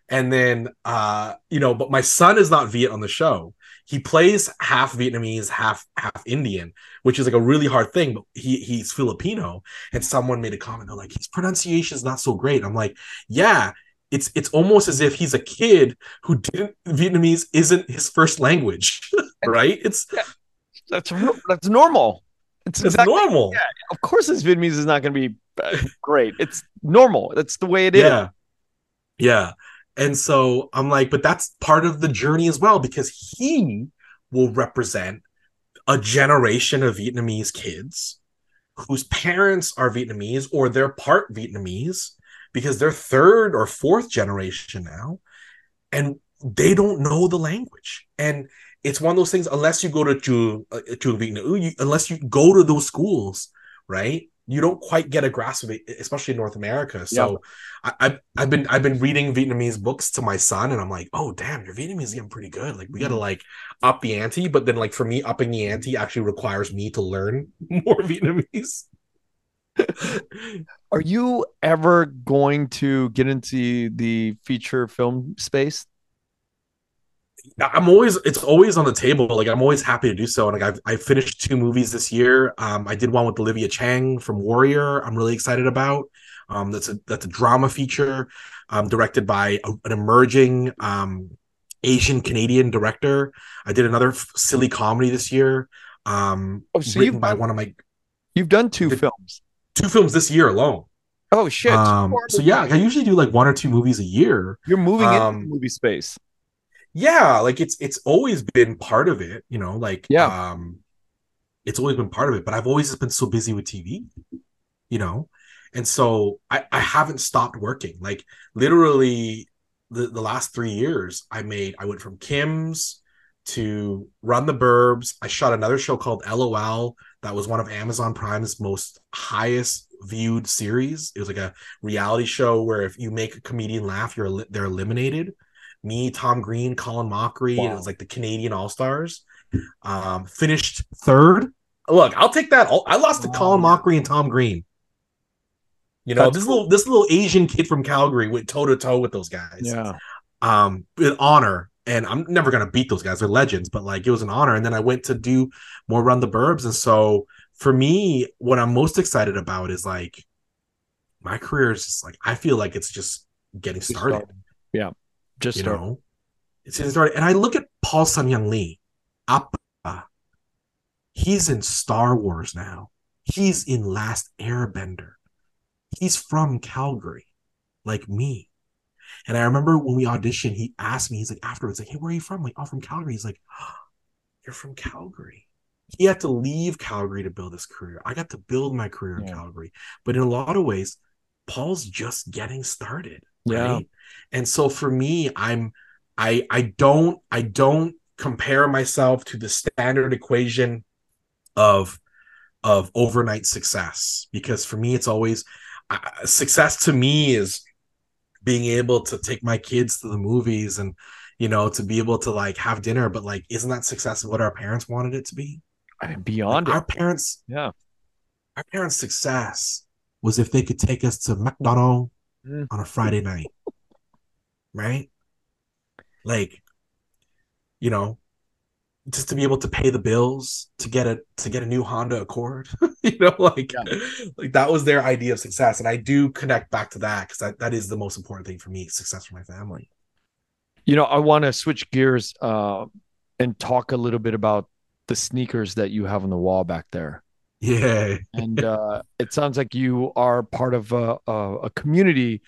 And then uh, you know, but my son is not Viet on the show. He plays half Vietnamese, half half Indian, which is like a really hard thing. But he he's Filipino, and someone made a comment. They're like, his pronunciation is not so great. I'm like, yeah, it's it's almost as if he's a kid who didn't Vietnamese isn't his first language, right? It's
That's that's normal. It's
it's
exactly
normal.
yeah. of course his Vietnamese is not going to be uh, great. It's normal. That's the way it is.
yeah yeah and so i'm like but that's part of the journey as well because he will represent a generation of vietnamese kids whose parents are vietnamese or they're part vietnamese because they're third or fourth generation now and they don't know the language. And it's one of those things unless you go to Chu, uh, you, unless you go to those schools right you don't quite get a grasp of it especially in north america. So I, I've, I've been i've been reading vietnamese books to my son and i'm like oh damn your vietnamese is getting pretty good. Like we gotta mm-hmm. like up the ante. But then like for me upping the ante actually requires me to learn more vietnamese.
Are you ever going to get into the feature film space?
I'm always it's always on the table. Like I'm always happy to do so. And like I've I finished two movies this year. Um, I did one with Olivia Cheng from Warrior. I'm really excited about. Um, that's a that's a drama feature, um, directed by a, an emerging um Asian Canadian director. I did another f- silly comedy this year. Um, oh, so written by one of my.
You've done two films
two films this year alone.
Oh shit!
Um, so yeah, I usually do like one or two movies a year.
You're moving um, into movie space.
Yeah, like it's it's always been part of it, you know. Like yeah, um, it's always been part of it. But I've always just been so busy with TV, you know, and so I I haven't stopped working. Like literally, the the last three years, I made I went from Kim's to Run the Burbs. I shot another show called LOL that was one of Amazon Prime's most highest viewed series. It was like a reality show where if you make a comedian laugh, you're they're eliminated. Me, Tom Green, Colin Mochrie, wow. it was like the Canadian All Stars. Um, finished third. Look, I'll take that. I lost to Colin Mochrie and Tom Green. You know, That's this cool. little this little Asian kid from Calgary went toe to toe with those guys.
Yeah.
Um, with honor and I'm never gonna beat those guys. They're legends, but like it was an honor. And then I went to do more Run the Burbs, and so for me, what I'm most excited about is like my career is just like I feel like it's just getting started.
Yeah, just
you started. know, it's getting started. And I look at Paul Sun-Hyung Lee, Appa. He's in Star Wars now. He's in Last Airbender. He's from Calgary, like me. And I remember when we auditioned, he asked me, he's like, afterwards, like, hey, where are you from? I'm like, oh, from Calgary. He's like, oh, you're from Calgary. He had to leave Calgary to build his career. I got to build my career yeah. in Calgary. But in a lot of ways, Paul's just getting started. Right? Yeah. And so for me, I'm I I don't I don't compare myself to the standard equation of of overnight success because for me it's always uh, success to me is being able to take my kids to the movies and you know to be able to like have dinner but like isn't that success what our parents wanted it to be
I mean, beyond like,
our parents
yeah
our parents success was if they could take us to mcdonald's mm. on a friday night right like you know just to be able to pay the bills to get a to get a new Honda Accord, you know, like yeah. like that was their idea of success, and I do connect back to that because that, that is the most important thing for me, success for my family.
You know, I want to switch gears uh, and talk a little bit about the sneakers that you have on the wall back there.
Yeah,
and uh, it sounds like you are part of a, a, community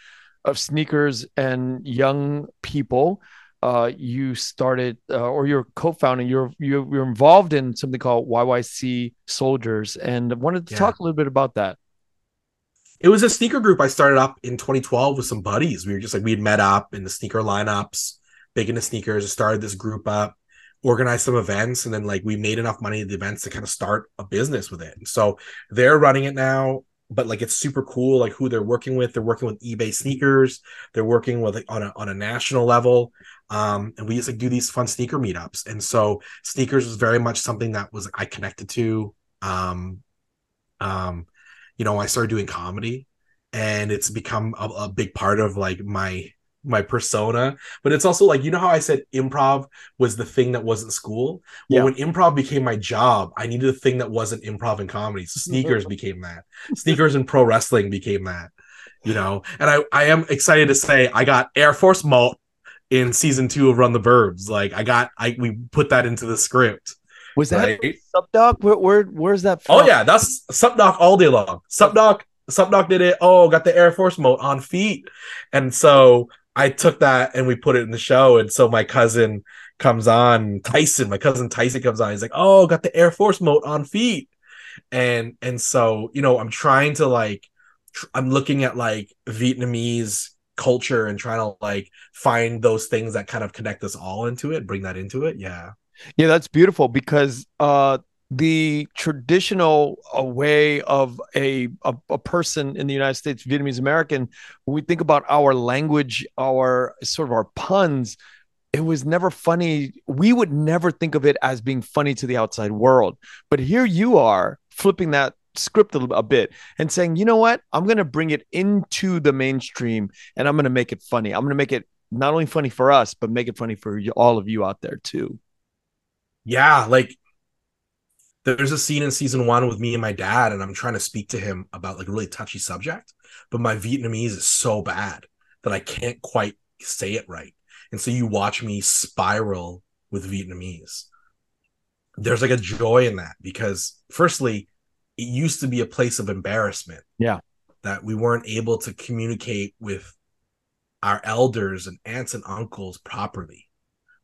of sneakers and young people uh, you started uh, or you're co-founding you're you're involved in something called YYC Soldiers and wanted to yeah. talk a little bit about that.
It was a sneaker group I started up in 2012 with some buddies. We were just like we'd met up in the sneaker lineups, big into sneakers, started this group up, organized some events, and then like we made enough money at the events to kind of start a business with it. So they're running it now but like it's super cool like who they're working with. They're working with ebay sneakers. They're working with like, on a on a national level. Um and we just like do these fun sneaker meetups. And so sneakers was very much something that was i connected to. Um um you know i started doing comedy and it's become a, a big part of like my my persona but it's also like you know how i said improv was the thing that wasn't school well yeah. when improv became my job i needed a thing that wasn't improv and comedy so mm-hmm. sneakers became that sneakers and pro wrestling became that you know and i i am excited to say i got air force malt in season two of run the burbs like i got i we put that into the script
was that right? Sup Where, where where's that oh,
from? Oh yeah, that's Sup Doc all day long. Sup Doc, Sup Doc did it. Oh, got the Air Force mode on feet, and so I took that and we put it in the show. And so my cousin comes on, Tyson, my cousin Tyson comes on. He's like, Oh, got the Air Force moat on feet. And and so, you know, I'm trying to like I'm looking at like Vietnamese culture and trying to like find those things that kind of connect us all into it, bring that into it. Yeah.
Yeah, that's beautiful because uh the traditional uh, way of a, a, a person in the United States, Vietnamese American, when we think about our language, our sort of our puns, it was never funny. We would never think of it as being funny to the outside world. But here you are flipping that script a, a bit and saying, you know what? I'm going to bring it into the mainstream and I'm going to make it funny. I'm going to make it not only funny for us, but make it funny for all of you out there too.
Yeah. Like there's a scene in season one with me and my dad, and I'm trying to speak to him about like a really touchy subject, but my Vietnamese is so bad that I can't quite say it right. And so you watch me spiral with Vietnamese. There's like a joy in that because, firstly, it used to be a place of embarrassment.
Yeah.
That we weren't able to communicate with our elders and aunts and uncles properly.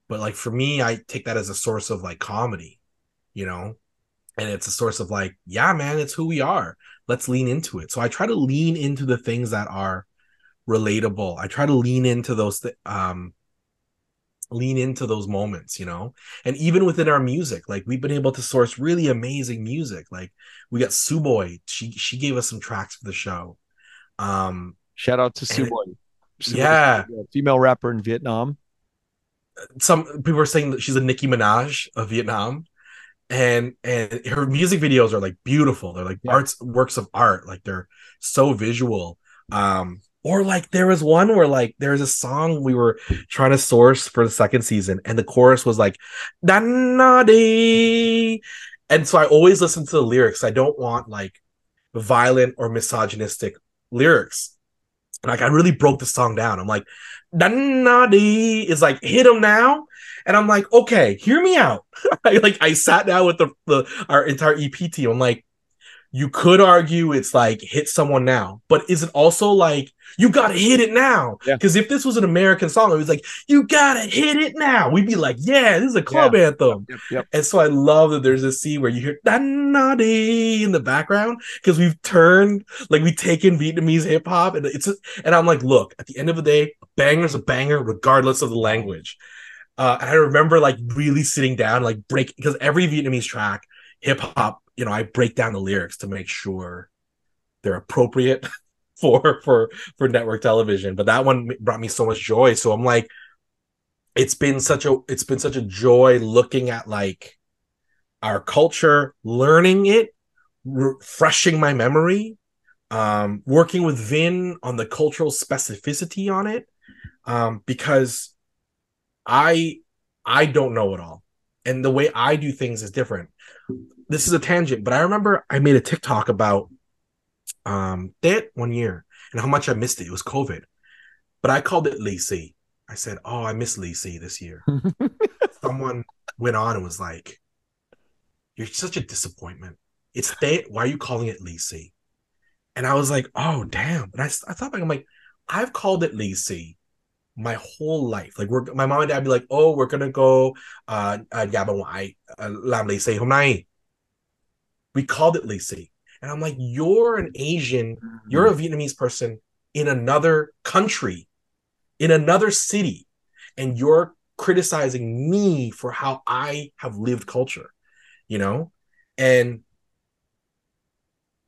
But like for me, I take that as a source of like comedy, you know? And it's a source of like, yeah, man, it's who we are. Let's lean into it. So I try to lean into the things that are relatable. I try to lean into those th- um lean into those moments, you know? And even within our music, like we've been able to source really amazing music. Like we got Suboi, she she gave us some tracks for the show. Um
shout out to Suboi.
Yeah.
Female rapper in Vietnam.
Some people are saying that she's a Nicki Minaj of Vietnam. And and her music videos are like beautiful. They're like yeah. arts works of art. Like they're so visual. Um or like there was one where like there's a song we were trying to source for the second season, and the chorus was like Danadi. And so I always listen to the lyrics. I don't want like violent or misogynistic lyrics. Like I really broke the song down. I'm like, Danadi is like hit him now. And I'm like, okay, hear me out. I like I sat down with the, the our entire EP team. I'm like, you could argue it's like hit someone now, but is it also like you gotta hit it now? Because yeah. if this was an American song, it was like you gotta hit it now. We'd be like, yeah, this is a club yeah. anthem. Yep, yep. And so I love that there's a scene where you hear "danadi" in the background because we've turned like we've taken Vietnamese hip hop, and it's and I'm like, look, at the end of the day, a banger's a banger regardless of the language. Uh, and I remember like really sitting down, like break because every Vietnamese track, hip hop you know, I break down the lyrics to make sure they're appropriate for for for network television. But that one brought me so much joy. So I'm like, it's been such a it's been such a joy looking at like our culture, learning it, refreshing my memory, um, working with Vin on the cultural specificity on it, um, because I I don't know it all, and the way I do things is different this is a tangent, but I remember I made a TikTok about um that one year and how much I missed it. It was COVID, but I called it Lacey. I said, "Oh, I miss Lacey this year." Someone went on and was like, "You're such a disappointment. It's that. Why are you calling it Lacey?" And I was like, "Oh, damn!" But I, I thought like I'm like, I've called it Lacey my whole life. Like we're my mom and dad be like, "Oh, we're gonna go uh, uh nhà bà ngoại uh, làm lì xì hôm nay." We called it Lisi. And I'm like, you're an Asian, you're a Vietnamese person in another country, in another city, and you're criticizing me for how I have lived culture, you know? And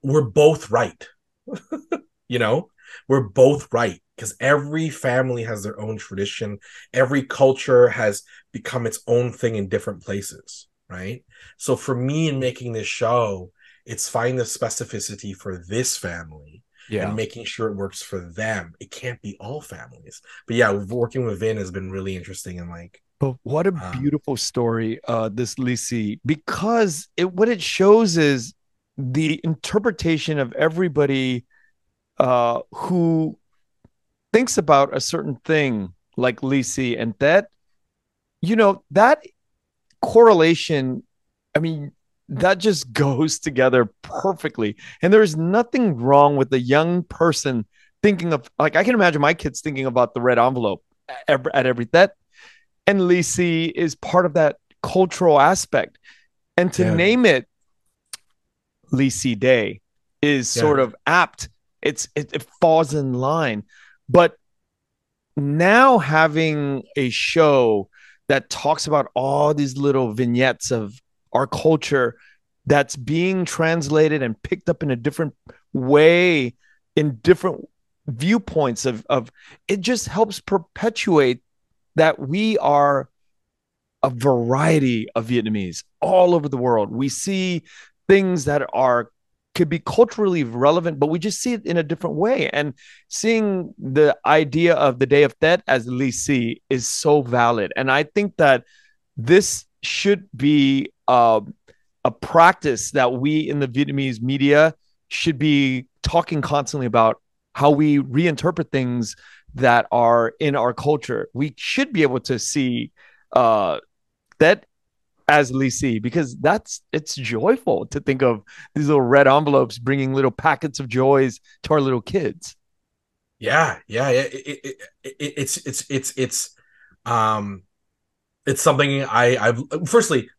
we're both right. you know, we're both right because every family has their own tradition, every culture has become its own thing in different places right? So for me in making this show, it's finding the specificity for this family yeah. and making sure it works for them. It can't be all families. But yeah, working with Vin has been really interesting and like
but what a um, beautiful story, uh, this Lisi, because it what it shows is the interpretation of everybody uh, who thinks about a certain thing like Lisi, and that you know that correlation, I mean, that just goes together perfectly. And there's nothing wrong with a young person thinking of, like, I can imagine my kids thinking about the red envelope at, at every that. And Lisi is part of that cultural aspect. And to yeah. name it Lisi Day is yeah. sort of apt it's it, it falls in line. But now having a show that talks about all these little vignettes of our culture that's being translated and picked up in a different way in different viewpoints of of it just helps perpetuate that we are a variety of Vietnamese all over the world. We see things that are could be culturally relevant, but we just see it in a different way. And seeing the idea of the Day of Tet as lì xì is so valid. And I think that this should be uh, a practice that we in the Vietnamese media should be talking constantly about how we reinterpret things that are in our culture. We should be able to see uh, that as lì xì because that's it's joyful to think of these little red envelopes bringing little packets of joys to our little kids.
Yeah, yeah, it, it, it, it's it's it's it's um it's something I I've firstly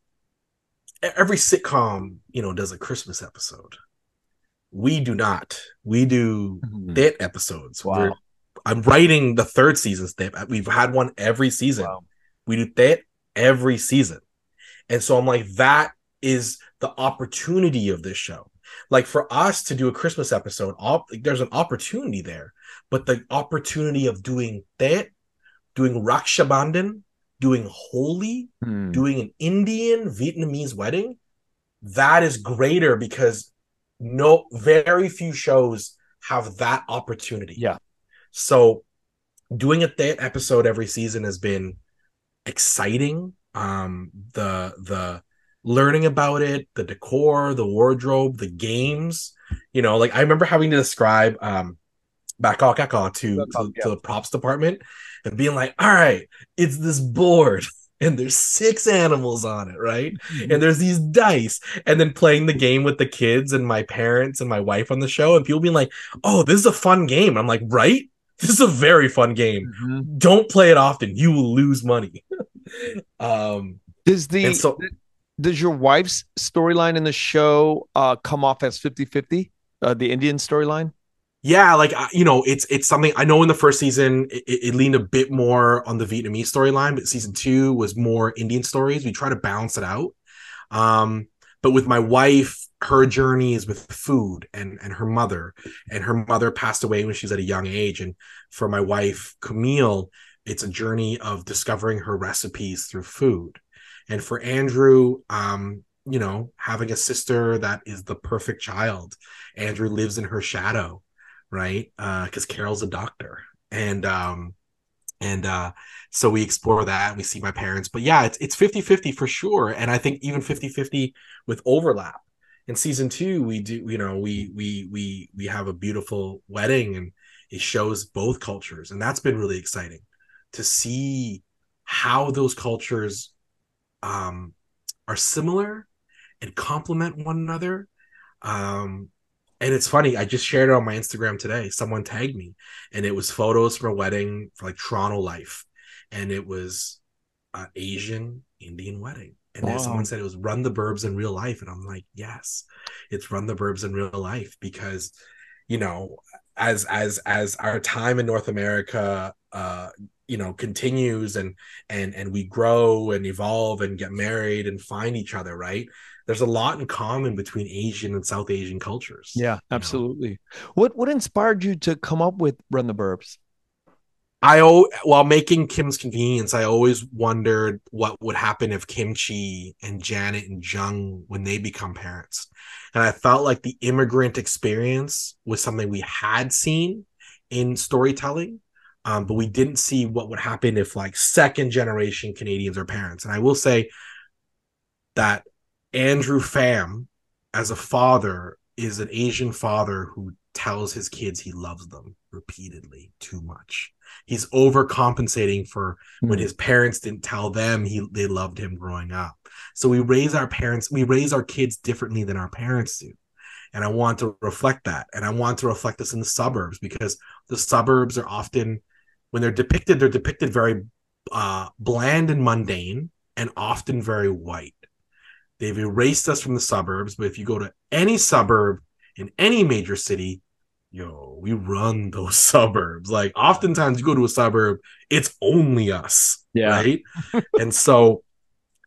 every sitcom you know does a Christmas episode. We do not. We do mm-hmm. Tet episodes. Wow. We're, I'm writing the third season. We've had one every season. Wow. We do that every season. And so I'm like, that is the opportunity of this show. Like for us to do a Christmas episode, op- there's an opportunity there, but the opportunity of doing that, doing Raksha Bandhan, doing Holi, hmm. doing an Indian Vietnamese wedding, Tet is greater because no very few shows have that opportunity.
Yeah.
So doing a that episode every season has been exciting. Um the the learning about it, the decor, the wardrobe, the games, you know, like I remember having to describe um bầu cua to, to, yeah. to the props department and being like, all right, it's this board and there's six animals on it, right? Mm-hmm. And there's these dice, and then playing the game with the kids and my parents and my wife on the show, and people being like, "Oh, this is a fun game." I'm like, "Right? This is a very fun game. Mm-hmm. Don't play it often; you will lose money." um,
does the so, does your wife's storyline in the show uh, come off as 50-50? Uh, the Indian storyline?
yeah like you know it's it's something i know in the first season it, it leaned a bit more on the vietnamese storyline but season two was more indian stories we try to balance it out um but with my wife her journey is with food and and her mother and her mother passed away when she was at a young age and for my wife camille it's a journey of discovering her recipes through food and for andrew um you know having a sister that is the perfect child andrew lives in her shadow right? Because uh, Carol's a doctor, and um, and uh, so we explore that and we see my parents. But yeah, it's it's 50-50 for sure, and I think even 50-50 with overlap. In season two, we do you know we we we we have a beautiful wedding and it shows both cultures, and that's been really exciting to see how those cultures um, are similar and complement one another um, and it's funny, I just shared it on my Instagram today. Someone tagged me, and it was photos from a wedding for like Toronto Life, and it was an Asian Indian wedding. And wow. then someone said it was Run the Burbs in real life, and I'm like, yes, it's Run the Burbs in real life because, you know, as as as our time in North America, uh, you know, continues and and and we grow and evolve and get married and find each other, right? there's a lot in common between Asian and South Asian cultures.
Yeah, absolutely. Know? What what inspired you to come up with Run the Burbs?
I while making Kim's Convenience, I always wondered what would happen if Kimchee and Janet and Jung when they become parents. And I felt like the immigrant experience was something we had seen in storytelling, um, but we didn't see what would happen if like second generation Canadians are parents. And I will say that Andrew Pham, as a father, is an Asian father who tells his kids he loves them repeatedly too much. He's overcompensating for when hmm. his parents didn't tell them he they loved him growing up. So we raise our parents, we raise our kids differently than our parents do. And I want to reflect that. And I want to reflect this in the suburbs because the suburbs are often when they're depicted, they're depicted very uh, bland and mundane and often very white. They've erased us from the suburbs, but if you go to any suburb in any major city, yo, we run those suburbs. Like oftentimes you go to a suburb, it's only us.
Yeah.
Right. and so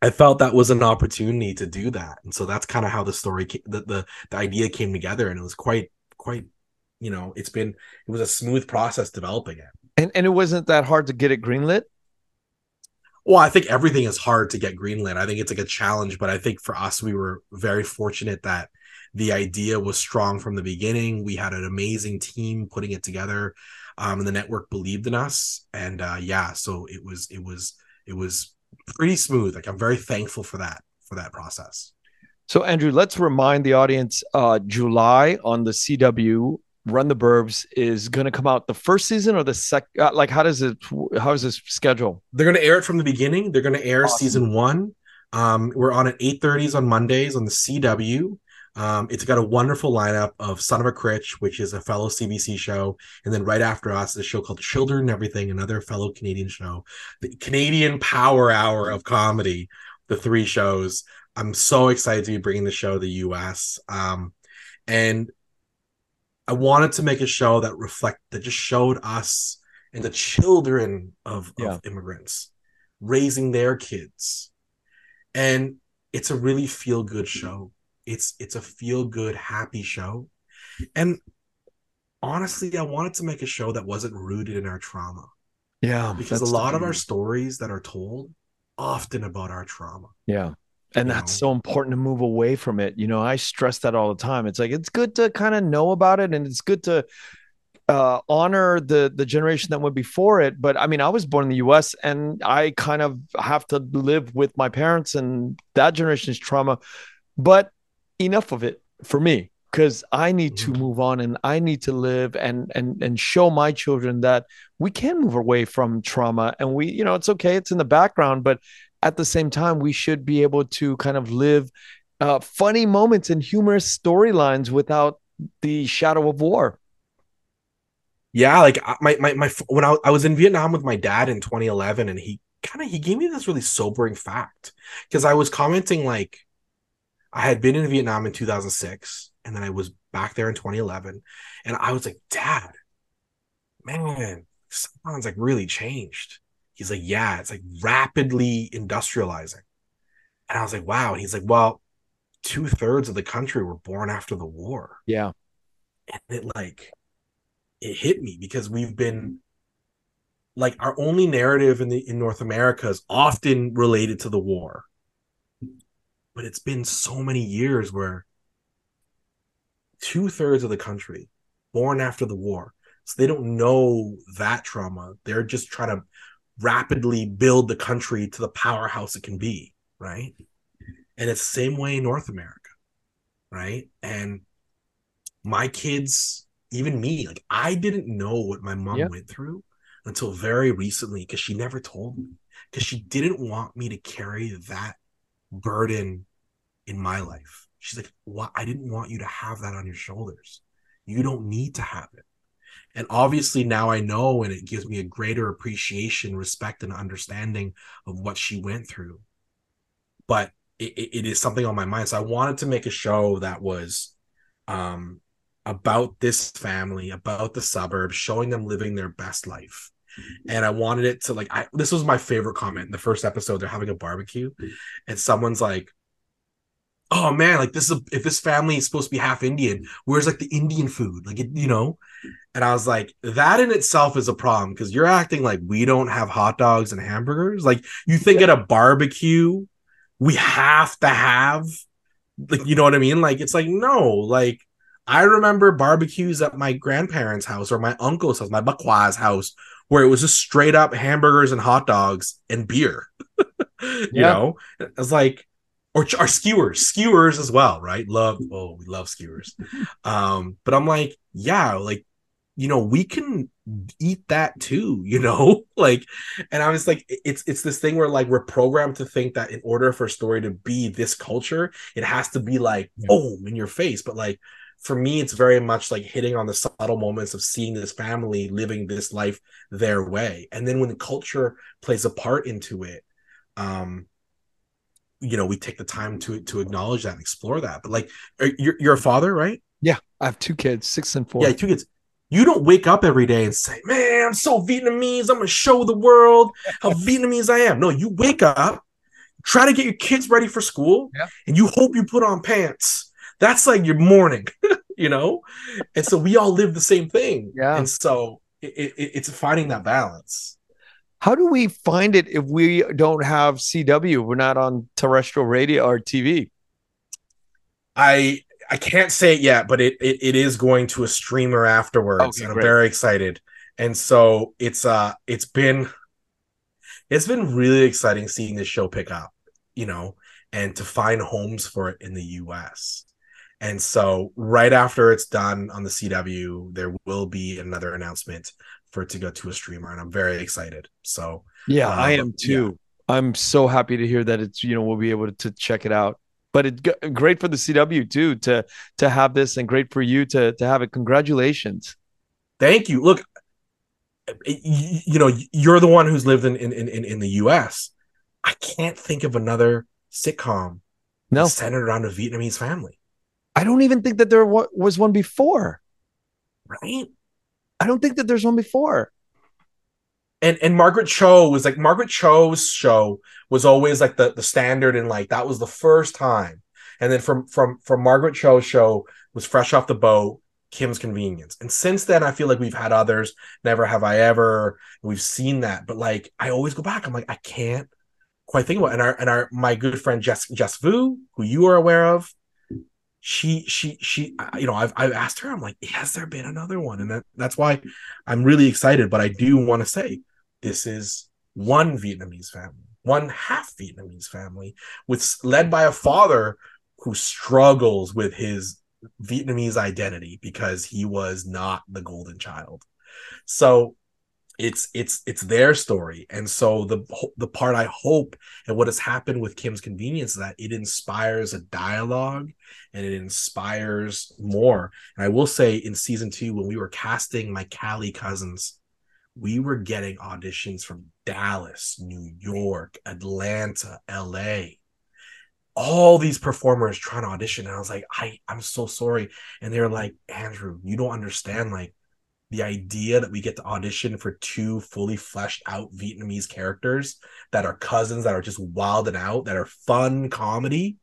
I felt that was an opportunity to do that. And so that's kind of how the story came, the, the the idea came together. And it was quite, quite, you know, it's been it was a smooth process developing it.
And and it wasn't that hard to get it greenlit?
Well, I think everything is hard to get greenlit. I think it's like a challenge, but I think for us, we were very fortunate that the idea was strong from the beginning. We had an amazing team putting it together, um, and the network believed in us. And uh, yeah, so it was it was it was pretty smooth. Like I'm very thankful for that for that process.
So Andrew, let's remind the audience: uh, July on the CW Run the Burbs is going to come out the first season or the second? Uh, like, how does it? How is this schedule?
They're going to air it from the beginning. They're going to air awesome. season one. Um, we're on at eight thirties on Mondays on the CW. Um, it's got a wonderful lineup of Son of a Critch, which is a fellow CBC show, and then right after us, a show called Children Ruin Everything, another fellow Canadian show. The Canadian Power Hour of comedy. The three shows. I'm so excited to be bringing the show to the U.S. Um, and I wanted to make a show that reflect that just showed us and the children of, yeah. of immigrants raising their kids. And it's a really feel good show. It's it's a feel good, happy show. And honestly, I wanted to make a show that wasn't rooted in our trauma.
Yeah.
Because a lot of our stories that are told often about our trauma.
Yeah and that's so important to move away from it you know i stress that all the time it's like it's good to kind of know about it and it's good to uh, honor the the generation that went before it but i mean i was born in the us and i kind of have to live with my parents and that generation's trauma but enough of it for me because i need to mm-hmm. move on and i need to live and and and show my children that we can move away from trauma and we you know it's okay it's in the background but at the same time, we should be able to kind of live uh, funny moments and humorous storylines without the shadow of war.
Yeah, like my my my when I, I was in Vietnam with my dad in 2011, and he kind of he gave me this really sobering fact because I was commenting like I had been in Vietnam in 2006, and then I was back there in 2011, and I was like, Dad, man, someone's like really changed. He's like, yeah, it's like rapidly industrializing. And I was like, wow. And he's like, well, two thirds of the country were born after the war.
Yeah.
And it like, it hit me because we've been like our only narrative in the in North America is often related to the war. But it's been so many years where two thirds of the country born after the war. So they don't know that trauma. They're just trying to rapidly build the country to the powerhouse it can be, right? And it's the same way in North America, right? And my kids, even me, like I didn't know what my mom yep. went through until very recently because she never told me because she didn't want me to carry that burden in my life. She's like, "What? I didn't want you to have that on your shoulders. You don't need to have it." And obviously now I know, and it gives me a greater appreciation, respect, and understanding of what she went through. But it, it is something on my mind. So I wanted to make a show that was um, about this family, about the suburbs, showing them living their best life. And I wanted it to like I this was my favorite comment in the first episode. They're having a barbecue, and someone's like, oh man, like this is a, if this family is supposed to be half Indian, where's like the Indian food? Like it, you know? And I was like, that in itself is a problem because you're acting like we don't have hot dogs and hamburgers. Like you think yeah. at a barbecue, we have to have like you know what I mean? Like it's like, no, like I remember barbecues at my grandparents' house or my uncle's house, my bakwa's house, where it was just straight up hamburgers and hot dogs and beer. you yeah. know, it's like or, or skewers, skewers as well, right? Love, oh, we love skewers. Um, but I'm like, yeah, like, you know, we can eat that too, you know, like, and I was like, it's it's this thing where like we're programmed to think that in order for a story to be this culture, it has to be like boom in your face, but like for me, it's very much like hitting on the subtle moments of seeing this family living this life their way, and then when the culture plays a part into it, um, you know we take the time to to acknowledge that and explore that but like you're, you're a father right
Yeah, I have two kids, six and four.
Yeah, two kids. You don't wake up every day and say, "Man, I'm so Vietnamese. I'm gonna show the world how Vietnamese I am." No, you wake up, try to get your kids ready for school,
Yeah.
and you hope you put on pants. That's like your morning, you know. And so we all live the same thing.
Yeah.
And so it, it, it's finding that balance.
How do we find it if we don't have CW? We're not on terrestrial radio or TV.
I I can't say it yet, but it it, it is going to a streamer afterwards,
Okay,
and I'm
great.
very excited. And so it's uh it's been it's been really exciting seeing this show pick up, you know, and to find homes for it in the US. And so right after it's done on the CW, there will be another announcement for it to go to a streamer, and I'm very excited. So
Yeah,
Uh,
I am too. I'm so happy to hear that it's you know we'll be able to check it out. But it great for the CW too to to have this, and great for you to to have it. Congratulations.
Thank you. Look, you, you know, you're the one who's lived in in in, in the U.S. I can't think of another sitcom
No,
centered around a Vietnamese family,
I don't even think that there was one before.
right?
I don't think that there's one before.
And and Margaret Cho was like Margaret Cho's show was always like the the standard, and like that was the first time. And then from from from Margaret Cho's show was Fresh Off the Boat, Kim's Convenience, and since then I feel like we've had others. Never Have I Ever. We've seen that, but like I always go back. I'm like I can't quite think about. It. And our and our my good friend Jess Jess Vu, who you are aware of, she she she you know I've I've asked her. I'm like, has there been another one? And that, that's why I'm really excited. But I do want to say this is one Vietnamese family, one half Vietnamese family, with led by a father who struggles with his Vietnamese identity because he was not the golden child. So it's it's it's their story, and so the the part I hope and what has happened with Kim's Convenience is that it inspires a dialogue and it inspires more. And I will say in season two, when we were casting my Cali cousins, we were getting auditions from Dallas, New York, Atlanta, LA. All these performers trying to audition. And I was like, I, I'm so sorry. And they're like, Andrew, you don't understand. Like the idea that we get to audition for two fully fleshed out Vietnamese characters that are cousins that are just wild and out, that are fun comedy.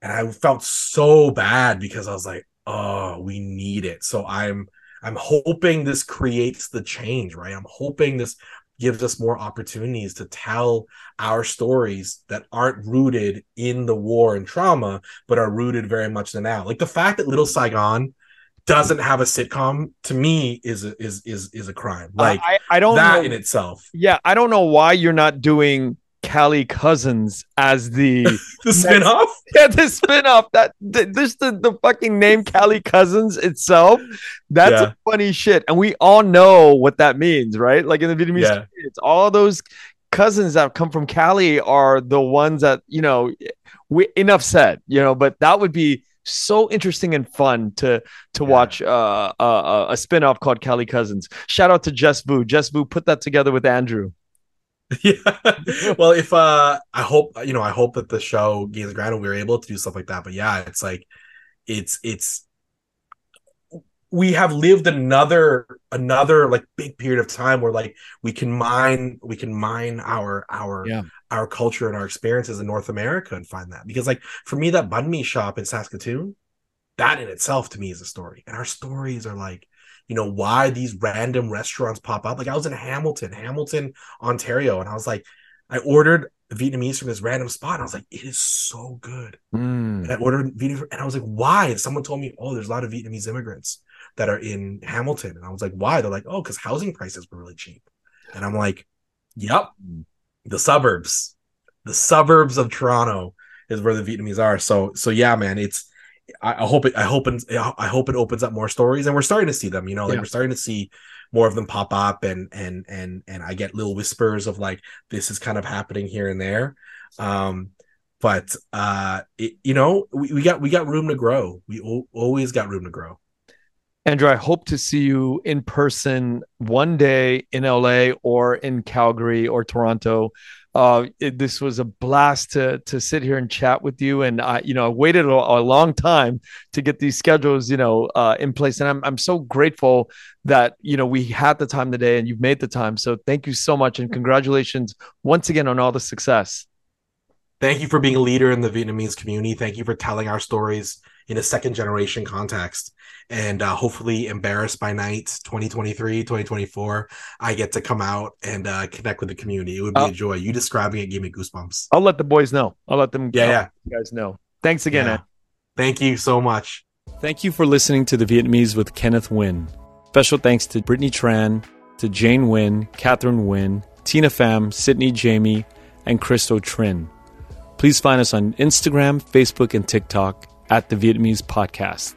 And I felt so bad because I was like, oh, we need it. So I'm I'm hoping this creates the change, right? I'm hoping this gives us more opportunities to tell our stories that aren't rooted in the war and trauma, but are rooted very much in the now. Like the fact that Little Saigon doesn't have a sitcom to me is a, is is is a crime. Like
I, I don't
that
know.
in itself.
yeah, I don't know why you're not doing Cali Cousins as the
The spinoff.
yeah the spinoff. That th- just the, the fucking name Cali Cousins itself. That's
Yeah.
a funny shit, and we all know what that means, right? Like in the Vietnamese,
Yeah.
it's all those cousins that come from Cali are the ones that you know. We enough said, you know, but that would be so interesting and fun to to
Yeah.
watch uh, uh, a spinoff called Cali Cousins. Shout out to Jess Vu. Jess Vu put that together with Andrew.
yeah. Well, if uh I hope you know, I hope that the show gains ground and we are able to do stuff like that. But yeah, it's like it's it's we have lived another another like big period of time where like we can mine we can mine our our
Yeah.
our culture and our experiences in North America and find that because like for me that banh mi shop in Saskatoon that in itself to me is a story and our stories are like you know why these random restaurants pop up like I was in Hamilton Hamilton Ontario and I was like I ordered Vietnamese from this random spot and I was like it is so good
Mm.
and I ordered Vietnamese, and I was like, why? And someone told me, oh, there's a lot of Vietnamese immigrants that are in Hamilton. And I was like, why? They're like, oh, because housing prices were really cheap. And I'm like, yep, the suburbs, the suburbs of Toronto is where the Vietnamese are. So, so yeah, man, it's. I, I hope it. I hope it. I hope it opens up more stories, and we're starting to see them. You know, like
Yeah.
we're starting to see more of them pop up, and and and and I get little whispers of like this is kind of happening here and there. Um, but uh it, you know we, we got we got room to grow we o- always got room to grow
Andrew, I hope to see you in person one day in LA or in Calgary or Toronto. Uh, it, this was a blast to to sit here and chat with you, and I, you know, I waited a, a long time to get these schedules, you know, uh, in place, and I'm I'm so grateful that you know we had the time today, and you've made the time. So thank you so much, and congratulations once again on all the success.
Thank you for being a leader in the Vietnamese community. Thank you for telling our stories in a second generation context. And uh, hopefully embarrassed by night 2023 2024 i get to come out and uh, connect with the community. It would be uh, a joy. You describing it gave me goosebumps.
I'll let the boys know. I'll let them
yeah, yeah.
you guys know. Thanks again yeah.
thank you so much.
Thank you for listening to the vietnamese with kenneth nguyen. Special thanks to brittany tran to jane nguyen catherine nguyen tina pham sydney jamie and christo trin please find us on instagram facebook and tiktok at the vietnamese podcast